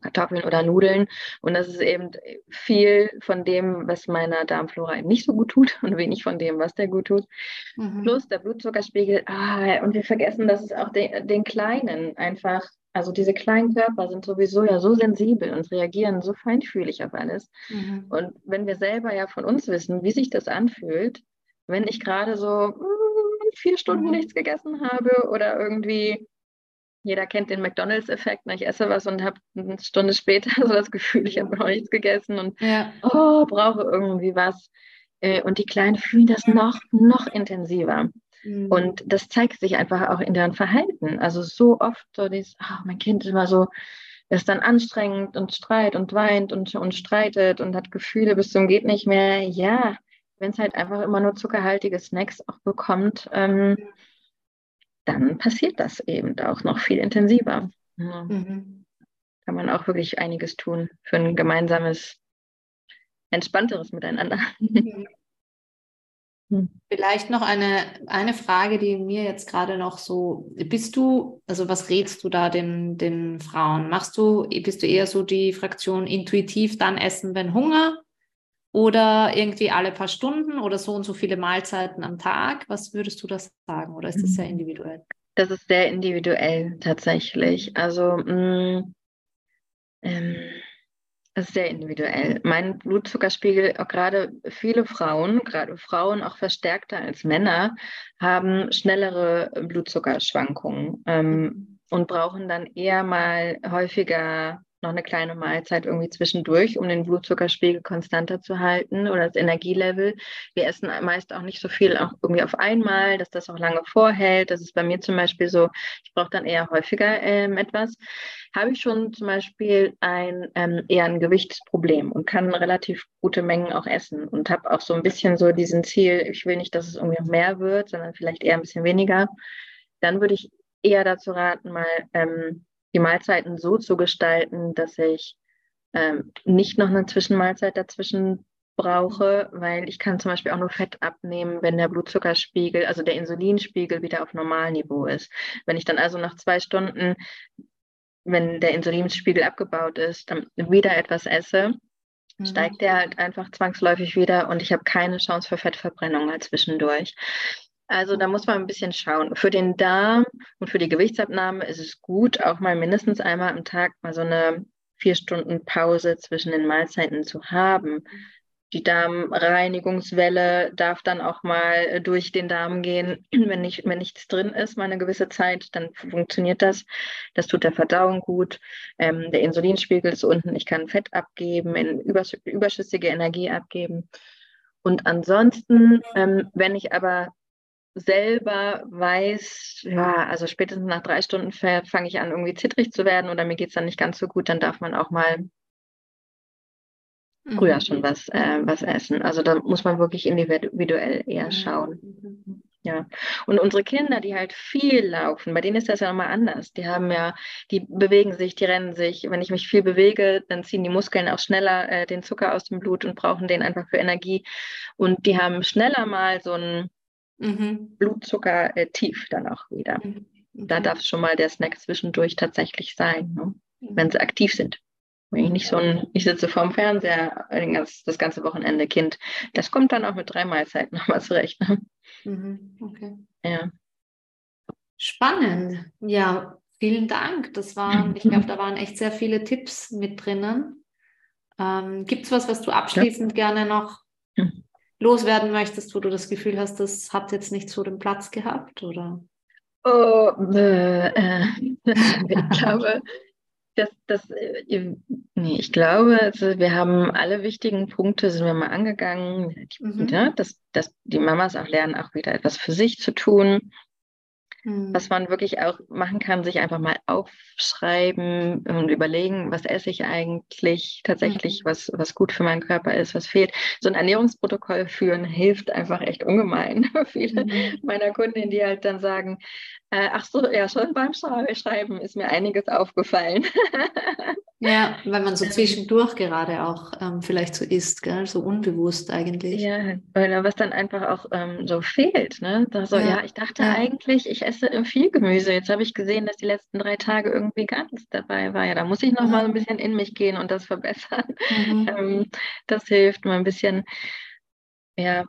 [SPEAKER 2] Kartoffeln oder Nudeln. Und das ist eben viel von dem, was meiner Darmflora eben nicht so gut tut und wenig von dem, was der gut tut. Mhm. Plus der Blutzuckerspiegel. Ah, und wir vergessen, dass es auch den, den Kleinen einfach also diese kleinen Körper sind sowieso ja so sensibel und reagieren so feinfühlig auf alles. Mhm. Und wenn wir selber ja von uns wissen, wie sich das anfühlt, wenn ich gerade so mm, vier Stunden mhm. nichts gegessen habe oder irgendwie, jeder kennt den McDonalds-Effekt, ne? ich esse was und habe eine Stunde später so das Gefühl, ich habe noch nichts gegessen und ja. oh, brauche irgendwie was. Äh, und die Kleinen fühlen das noch, noch intensiver. Mhm. Und das zeigt sich einfach auch in deren Verhalten. Also so oft so dieses, ach, mein Kind ist immer so, ist dann anstrengend und streit und weint und, und streitet und hat Gefühle bis zum geht nicht mehr. Ja, wenn es halt einfach immer nur zuckerhaltige Snacks auch bekommt, ähm, dann passiert das eben auch noch viel intensiver. Mhm. Kann man auch wirklich einiges tun für ein gemeinsames, entspannteres Miteinander. Mhm.
[SPEAKER 1] Hm. Vielleicht noch eine, eine Frage, die mir jetzt gerade noch so, bist du, also was rätst du da den, den Frauen? Machst du, bist du eher so die Fraktion intuitiv dann essen, wenn Hunger? Oder irgendwie alle paar Stunden oder so und so viele Mahlzeiten am Tag? Was würdest du das sagen? Oder ist das sehr hm. individuell?
[SPEAKER 2] Das ist sehr individuell tatsächlich. Also mh, mm, ähm, das ist sehr individuell. Mein Blutzuckerspiegel, auch gerade viele Frauen, gerade Frauen auch verstärkter als Männer, haben schnellere Blutzuckerschwankungen ähm, und brauchen dann eher mal häufiger noch eine kleine Mahlzeit irgendwie zwischendurch, um den Blutzuckerspiegel konstanter zu halten oder das Energielevel. Wir essen meist auch nicht so viel auch irgendwie auf einmal, dass das auch lange vorhält. Das ist bei mir zum Beispiel so, ich brauche dann eher häufiger ähm, etwas. Habe ich schon zum Beispiel ein ähm, eher ein Gewichtsproblem und kann relativ gute Mengen auch essen und habe auch so ein bisschen so diesen Ziel, ich will nicht, dass es irgendwie noch mehr wird, sondern vielleicht eher ein bisschen weniger. Dann würde ich eher dazu raten, mal ähm, die Mahlzeiten so zu gestalten, dass ich ähm, nicht noch eine Zwischenmahlzeit dazwischen brauche, weil ich kann zum Beispiel auch nur Fett abnehmen, wenn der Blutzuckerspiegel, also der Insulinspiegel wieder auf Normalniveau ist. Wenn ich dann also nach zwei Stunden, wenn der Insulinspiegel abgebaut ist, dann wieder etwas esse, mhm. steigt der halt einfach zwangsläufig wieder und ich habe keine Chance für Fettverbrennung halt zwischendurch. Also da muss man ein bisschen schauen. Für den Darm und für die Gewichtsabnahme ist es gut, auch mal mindestens einmal am Tag mal so eine vier Stunden Pause zwischen den Mahlzeiten zu haben. Die Darmreinigungswelle darf dann auch mal durch den Darm gehen. Wenn, nicht, wenn nichts drin ist, mal eine gewisse Zeit, dann funktioniert das. Das tut der Verdauung gut. Ähm, der Insulinspiegel ist unten. Ich kann Fett abgeben, überschüssige Energie abgeben. Und ansonsten, ähm, wenn ich aber selber weiß, ja, also spätestens nach drei Stunden fange ich an, irgendwie zittrig zu werden oder mir geht es dann nicht ganz so gut, dann darf man auch mal früher mhm. schon was, äh, was essen. Also da muss man wirklich individuell eher schauen. Mhm. Ja. Und unsere Kinder, die halt viel laufen, bei denen ist das ja nochmal anders. Die haben ja, die bewegen sich, die rennen sich. Wenn ich mich viel bewege, dann ziehen die Muskeln auch schneller äh, den Zucker aus dem Blut und brauchen den einfach für Energie. Und die haben schneller mal so ein mhm. Blutzucker äh, tief dann auch wieder. Mhm. Da darf schon mal der Snack zwischendurch tatsächlich sein, ne? mhm. wenn sie aktiv sind. Wenn ich nicht so ein, ich sitze vorm Fernseher ganz, das ganze Wochenende Kind, das kommt dann auch mit drei Mahlzeiten nochmal zurecht. Ne? Mhm. Okay.
[SPEAKER 1] Ja. Spannend. Ja, vielen Dank. Das waren, ich glaube, da waren echt sehr viele Tipps mit drinnen. Ähm, Gibt es was, was du abschließend ja. gerne noch loswerden möchtest, wo du das Gefühl hast, das hat jetzt nicht so den Platz gehabt, oder?
[SPEAKER 2] Oh, äh, äh, ich glaube, das, das, äh, nee, ich glaube, also wir haben alle wichtigen Punkte, sind wir mal angegangen, mhm. ja, dass, dass die Mamas auch lernen, auch wieder etwas für sich zu tun. Mhm. Was man wirklich auch machen kann, sich einfach mal aufschreiben und überlegen, was esse ich eigentlich tatsächlich, mhm. was, was gut für meinen Körper ist, was fehlt. So ein Ernährungsprotokoll führen hilft einfach echt ungemein. Viele mhm. meiner Kundinnen, die halt dann sagen, äh, ach so, ja, schon beim Schreiben ist mir einiges aufgefallen.
[SPEAKER 1] ja, weil man so ähm. zwischendurch gerade auch ähm, vielleicht so isst, gell? so unbewusst eigentlich.
[SPEAKER 2] Ja, weil was dann einfach auch ähm, so fehlt. Ne? Da so, ja. ja ich dachte ja. eigentlich, ich esse viel Gemüse. Jetzt habe ich gesehen, dass die letzten drei Tage irgendwie gar nichts dabei war. Ja, da muss ich noch mhm. mal ein bisschen in mich gehen und das verbessern. Mhm. Ähm, das hilft mal ein bisschen, ja,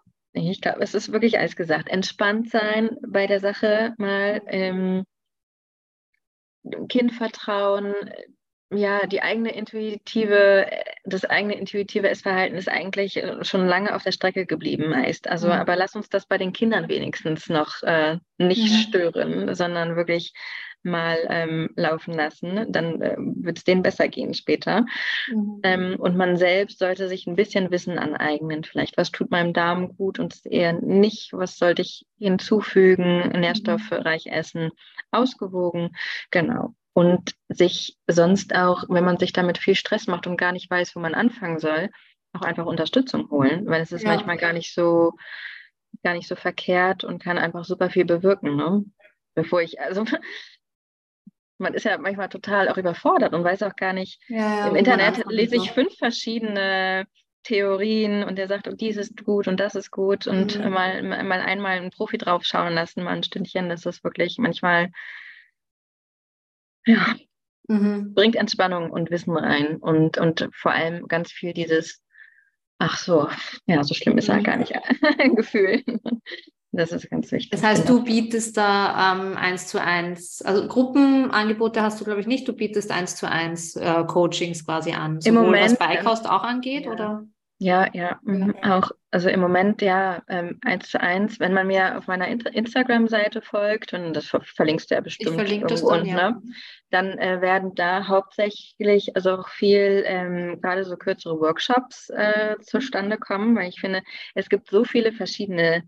[SPEAKER 2] ich glaube, es ist wirklich alles gesagt. Entspannt sein bei der Sache, mal ähm, Kind vertrauen, ja, die eigene intuitive, das eigene intuitive Essverhalten ist eigentlich äh, schon lange auf der Strecke geblieben meist. Also, mhm. aber lass uns das bei den Kindern wenigstens noch äh, nicht mhm. stören, sondern wirklich mal ähm, laufen lassen, dann äh, wird es denen besser gehen später. Mhm. Ähm, und man selbst sollte sich ein bisschen Wissen aneignen. Vielleicht, was tut meinem Darm gut und eher nicht, was sollte ich hinzufügen, mhm. nährstoffreich essen, ausgewogen, genau. Und sich sonst auch, wenn man sich damit viel Stress macht und gar nicht weiß, wo man anfangen soll, auch einfach Unterstützung holen, weil es ist ja. manchmal gar nicht so gar nicht so verkehrt und kann einfach super viel bewirken. Ne? Bevor ich, also man ist ja manchmal total auch überfordert und weiß auch gar nicht. Ja, Im Internet lese ich fünf verschiedene Theorien und der sagt, und dies ist gut und das ist gut und mhm. mal, mal einmal einen Profi draufschauen lassen, mal ein Stündchen, das ist wirklich manchmal, ja, mhm. bringt Entspannung und Wissen rein und, und vor allem ganz viel dieses, ach so, ja, so schlimm ist mhm. ja gar nicht ein Gefühl. Das ist ganz wichtig.
[SPEAKER 1] Das heißt, du bietest da ähm, eins zu eins, also Gruppenangebote hast du, glaube ich, nicht. Du bietest eins zu eins äh, Coachings quasi an.
[SPEAKER 2] Im Moment, was
[SPEAKER 1] Beikost auch angeht,
[SPEAKER 2] ja.
[SPEAKER 1] oder?
[SPEAKER 2] Ja, ja, mhm. auch. Also im Moment ja ähm, eins zu eins. Wenn man mir auf meiner Instagram-Seite folgt, und das verlinkst du ja bestimmt
[SPEAKER 1] ich irgendwo, das dann, ja.
[SPEAKER 2] ne? dann äh, werden da hauptsächlich, also auch viel, ähm, gerade so kürzere Workshops äh, zustande kommen, weil ich finde, es gibt so viele verschiedene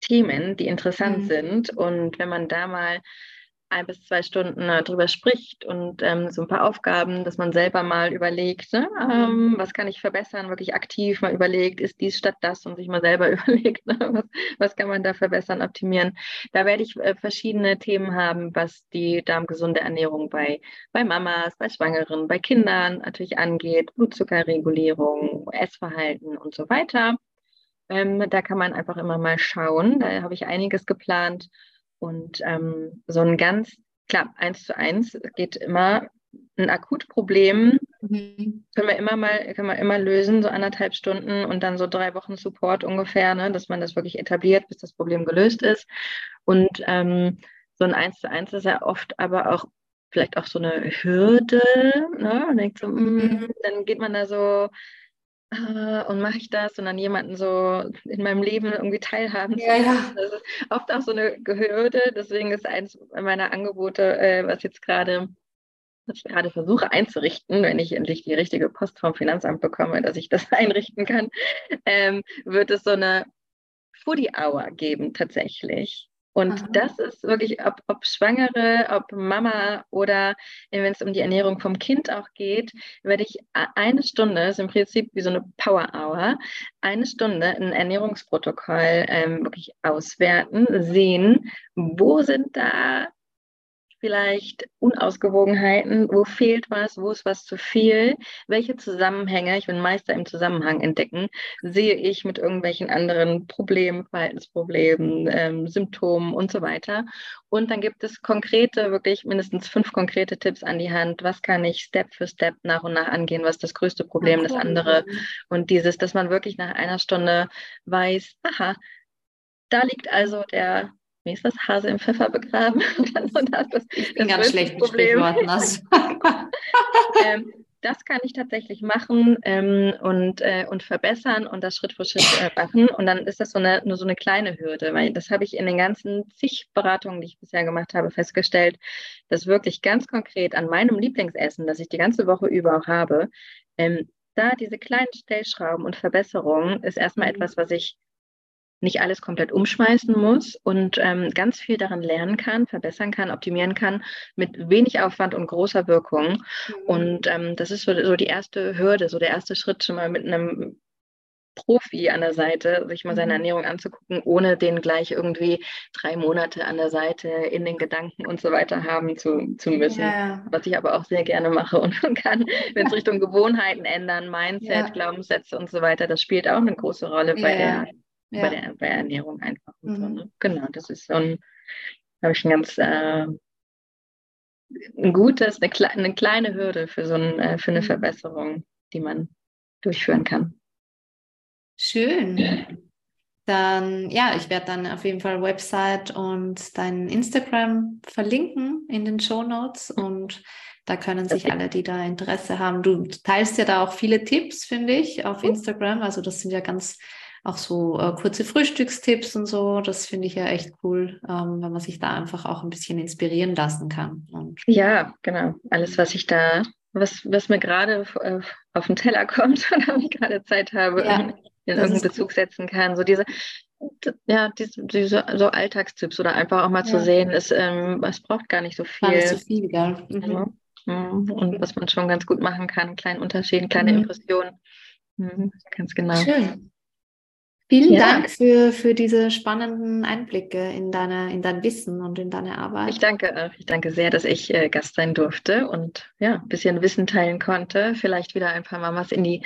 [SPEAKER 2] Themen, die interessant mhm. sind. Und wenn man da mal ein bis zwei Stunden äh, drüber spricht und ähm, so ein paar Aufgaben, dass man selber mal überlegt, ne, ähm, was kann ich verbessern, wirklich aktiv mal überlegt, ist dies statt das und sich mal selber überlegt, ne, was, was kann man da verbessern, optimieren. Da werde ich äh, verschiedene Themen haben, was die darmgesunde Ernährung bei, bei Mamas, bei Schwangeren, bei Kindern natürlich angeht, Blutzuckerregulierung, Essverhalten und so weiter. Ähm, da kann man einfach immer mal schauen. Da habe ich einiges geplant. Und ähm, so ein ganz, klar, eins zu eins geht immer ein Akutproblem, mhm. können wir immer mal, können wir immer lösen, so anderthalb Stunden und dann so drei Wochen Support ungefähr, ne, dass man das wirklich etabliert, bis das Problem gelöst ist. Und ähm, so ein eins zu eins ist ja oft aber auch vielleicht auch so eine Hürde, ne? Und denkt so, mm, mhm. dann geht man da so äh, und mache ich das und dann jemanden so in meinem Leben irgendwie teilhaben
[SPEAKER 1] ja, ja.
[SPEAKER 2] Das ist oft auch so eine Gehürde. Deswegen ist eines meiner Angebote, äh, was jetzt gerade was ich gerade versuche einzurichten, wenn ich endlich die richtige Post vom Finanzamt bekomme, dass ich das einrichten kann, ähm, wird es so eine Foodie Hour geben tatsächlich. Und Aha. das ist wirklich, ob, ob Schwangere, ob Mama oder wenn es um die Ernährung vom Kind auch geht, werde ich eine Stunde, ist im Prinzip wie so eine Power Hour, eine Stunde ein Ernährungsprotokoll ähm, wirklich auswerten, sehen, wo sind da vielleicht Unausgewogenheiten, wo fehlt was, wo ist was zu viel, welche Zusammenhänge, ich bin Meister im Zusammenhang entdecken, sehe ich mit irgendwelchen anderen Problemen, Verhaltensproblemen, ähm, Symptomen und so weiter. Und dann gibt es konkrete, wirklich mindestens fünf konkrete Tipps an die Hand, was kann ich Step für Step nach und nach angehen, was ist das größte Problem, das andere. Und dieses, dass man wirklich nach einer Stunde weiß, aha, da liegt also der wie ist das, Hase im Pfeffer begraben.
[SPEAKER 1] und das, das, ich bin das ganz schlecht Problem.
[SPEAKER 2] ähm, das kann ich tatsächlich machen ähm, und, äh, und verbessern und das Schritt für Schritt äh, machen. Und dann ist das so eine, nur so eine kleine Hürde, weil das habe ich in den ganzen zig Beratungen, die ich bisher gemacht habe, festgestellt, dass wirklich ganz konkret an meinem Lieblingsessen, das ich die ganze Woche über auch habe, ähm, da diese kleinen Stellschrauben und Verbesserungen ist erstmal mhm. etwas, was ich nicht alles komplett umschmeißen muss und ähm, ganz viel daran lernen kann, verbessern kann, optimieren kann, mit wenig Aufwand und großer Wirkung. Mhm. Und ähm, das ist so, so die erste Hürde, so der erste Schritt schon mal mit einem Profi an der Seite, sich mal seine mhm. Ernährung anzugucken, ohne den gleich irgendwie drei Monate an der Seite in den Gedanken und so weiter haben zu, zu müssen. Ja. Was ich aber auch sehr gerne mache und kann, wenn es Richtung Gewohnheiten ändern, Mindset, ja. Glaubenssätze und so weiter, das spielt auch eine große Rolle bei der ja. bei, der, bei Ernährung einfach. Mhm. So, ne? Genau, das ist so ein, habe ich ein ganz äh, ein gutes, eine, kle eine, kleine Hürde für so ein, äh, für eine mhm. Verbesserung, die man durchführen kann.
[SPEAKER 1] Schön. Dann, ja, ich werde dann auf jeden Fall Website und dein Instagram verlinken in den Show Notes und da können sich alle, die da Interesse haben, du teilst ja da auch viele Tipps, finde ich, auf mhm. Instagram. Also das sind ja ganz auch so äh, kurze Frühstückstipps und so. Das finde ich ja echt cool, ähm, wenn man sich da einfach auch ein bisschen inspirieren lassen kann. Und
[SPEAKER 2] ja, genau. Alles, was ich da, was, was mir gerade äh, auf den Teller kommt oder ich gerade Zeit habe, ja, in irgendeinen Bezug cool. setzen kann. So diese, ja, diese, diese so Alltagstipps oder einfach auch mal ja. zu sehen, ist, ähm, es braucht gar nicht so viel. Gar nicht so viel, gell? Mhm. Mhm. Und was man schon ganz gut machen kann, kleine Unterschiede, kleine mhm. Impressionen. Mhm. Ganz genau. Schön.
[SPEAKER 1] Vielen ja. Dank für, für diese spannenden Einblicke in, deine, in dein Wissen und in deine Arbeit.
[SPEAKER 2] Ich danke, ich danke sehr, dass ich äh, Gast sein durfte und ja, ein bisschen Wissen teilen konnte. Vielleicht wieder ein paar Mamas in die mhm.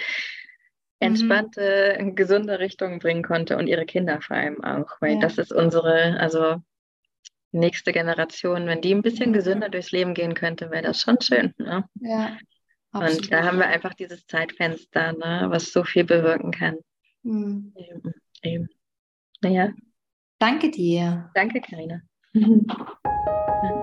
[SPEAKER 2] entspannte, mhm. gesunde Richtung bringen konnte und ihre Kinder vor allem auch, weil ja. das ist unsere, also nächste Generation, wenn die ein bisschen gesünder durchs Leben gehen könnte, wäre das schon schön. Ne? Ja. Absolut. Und da haben wir einfach dieses Zeitfenster, ne, was so viel bewirken kann. Mhm.
[SPEAKER 1] Eben, eben. Naja. Danke dir.
[SPEAKER 2] Danke, Kleine.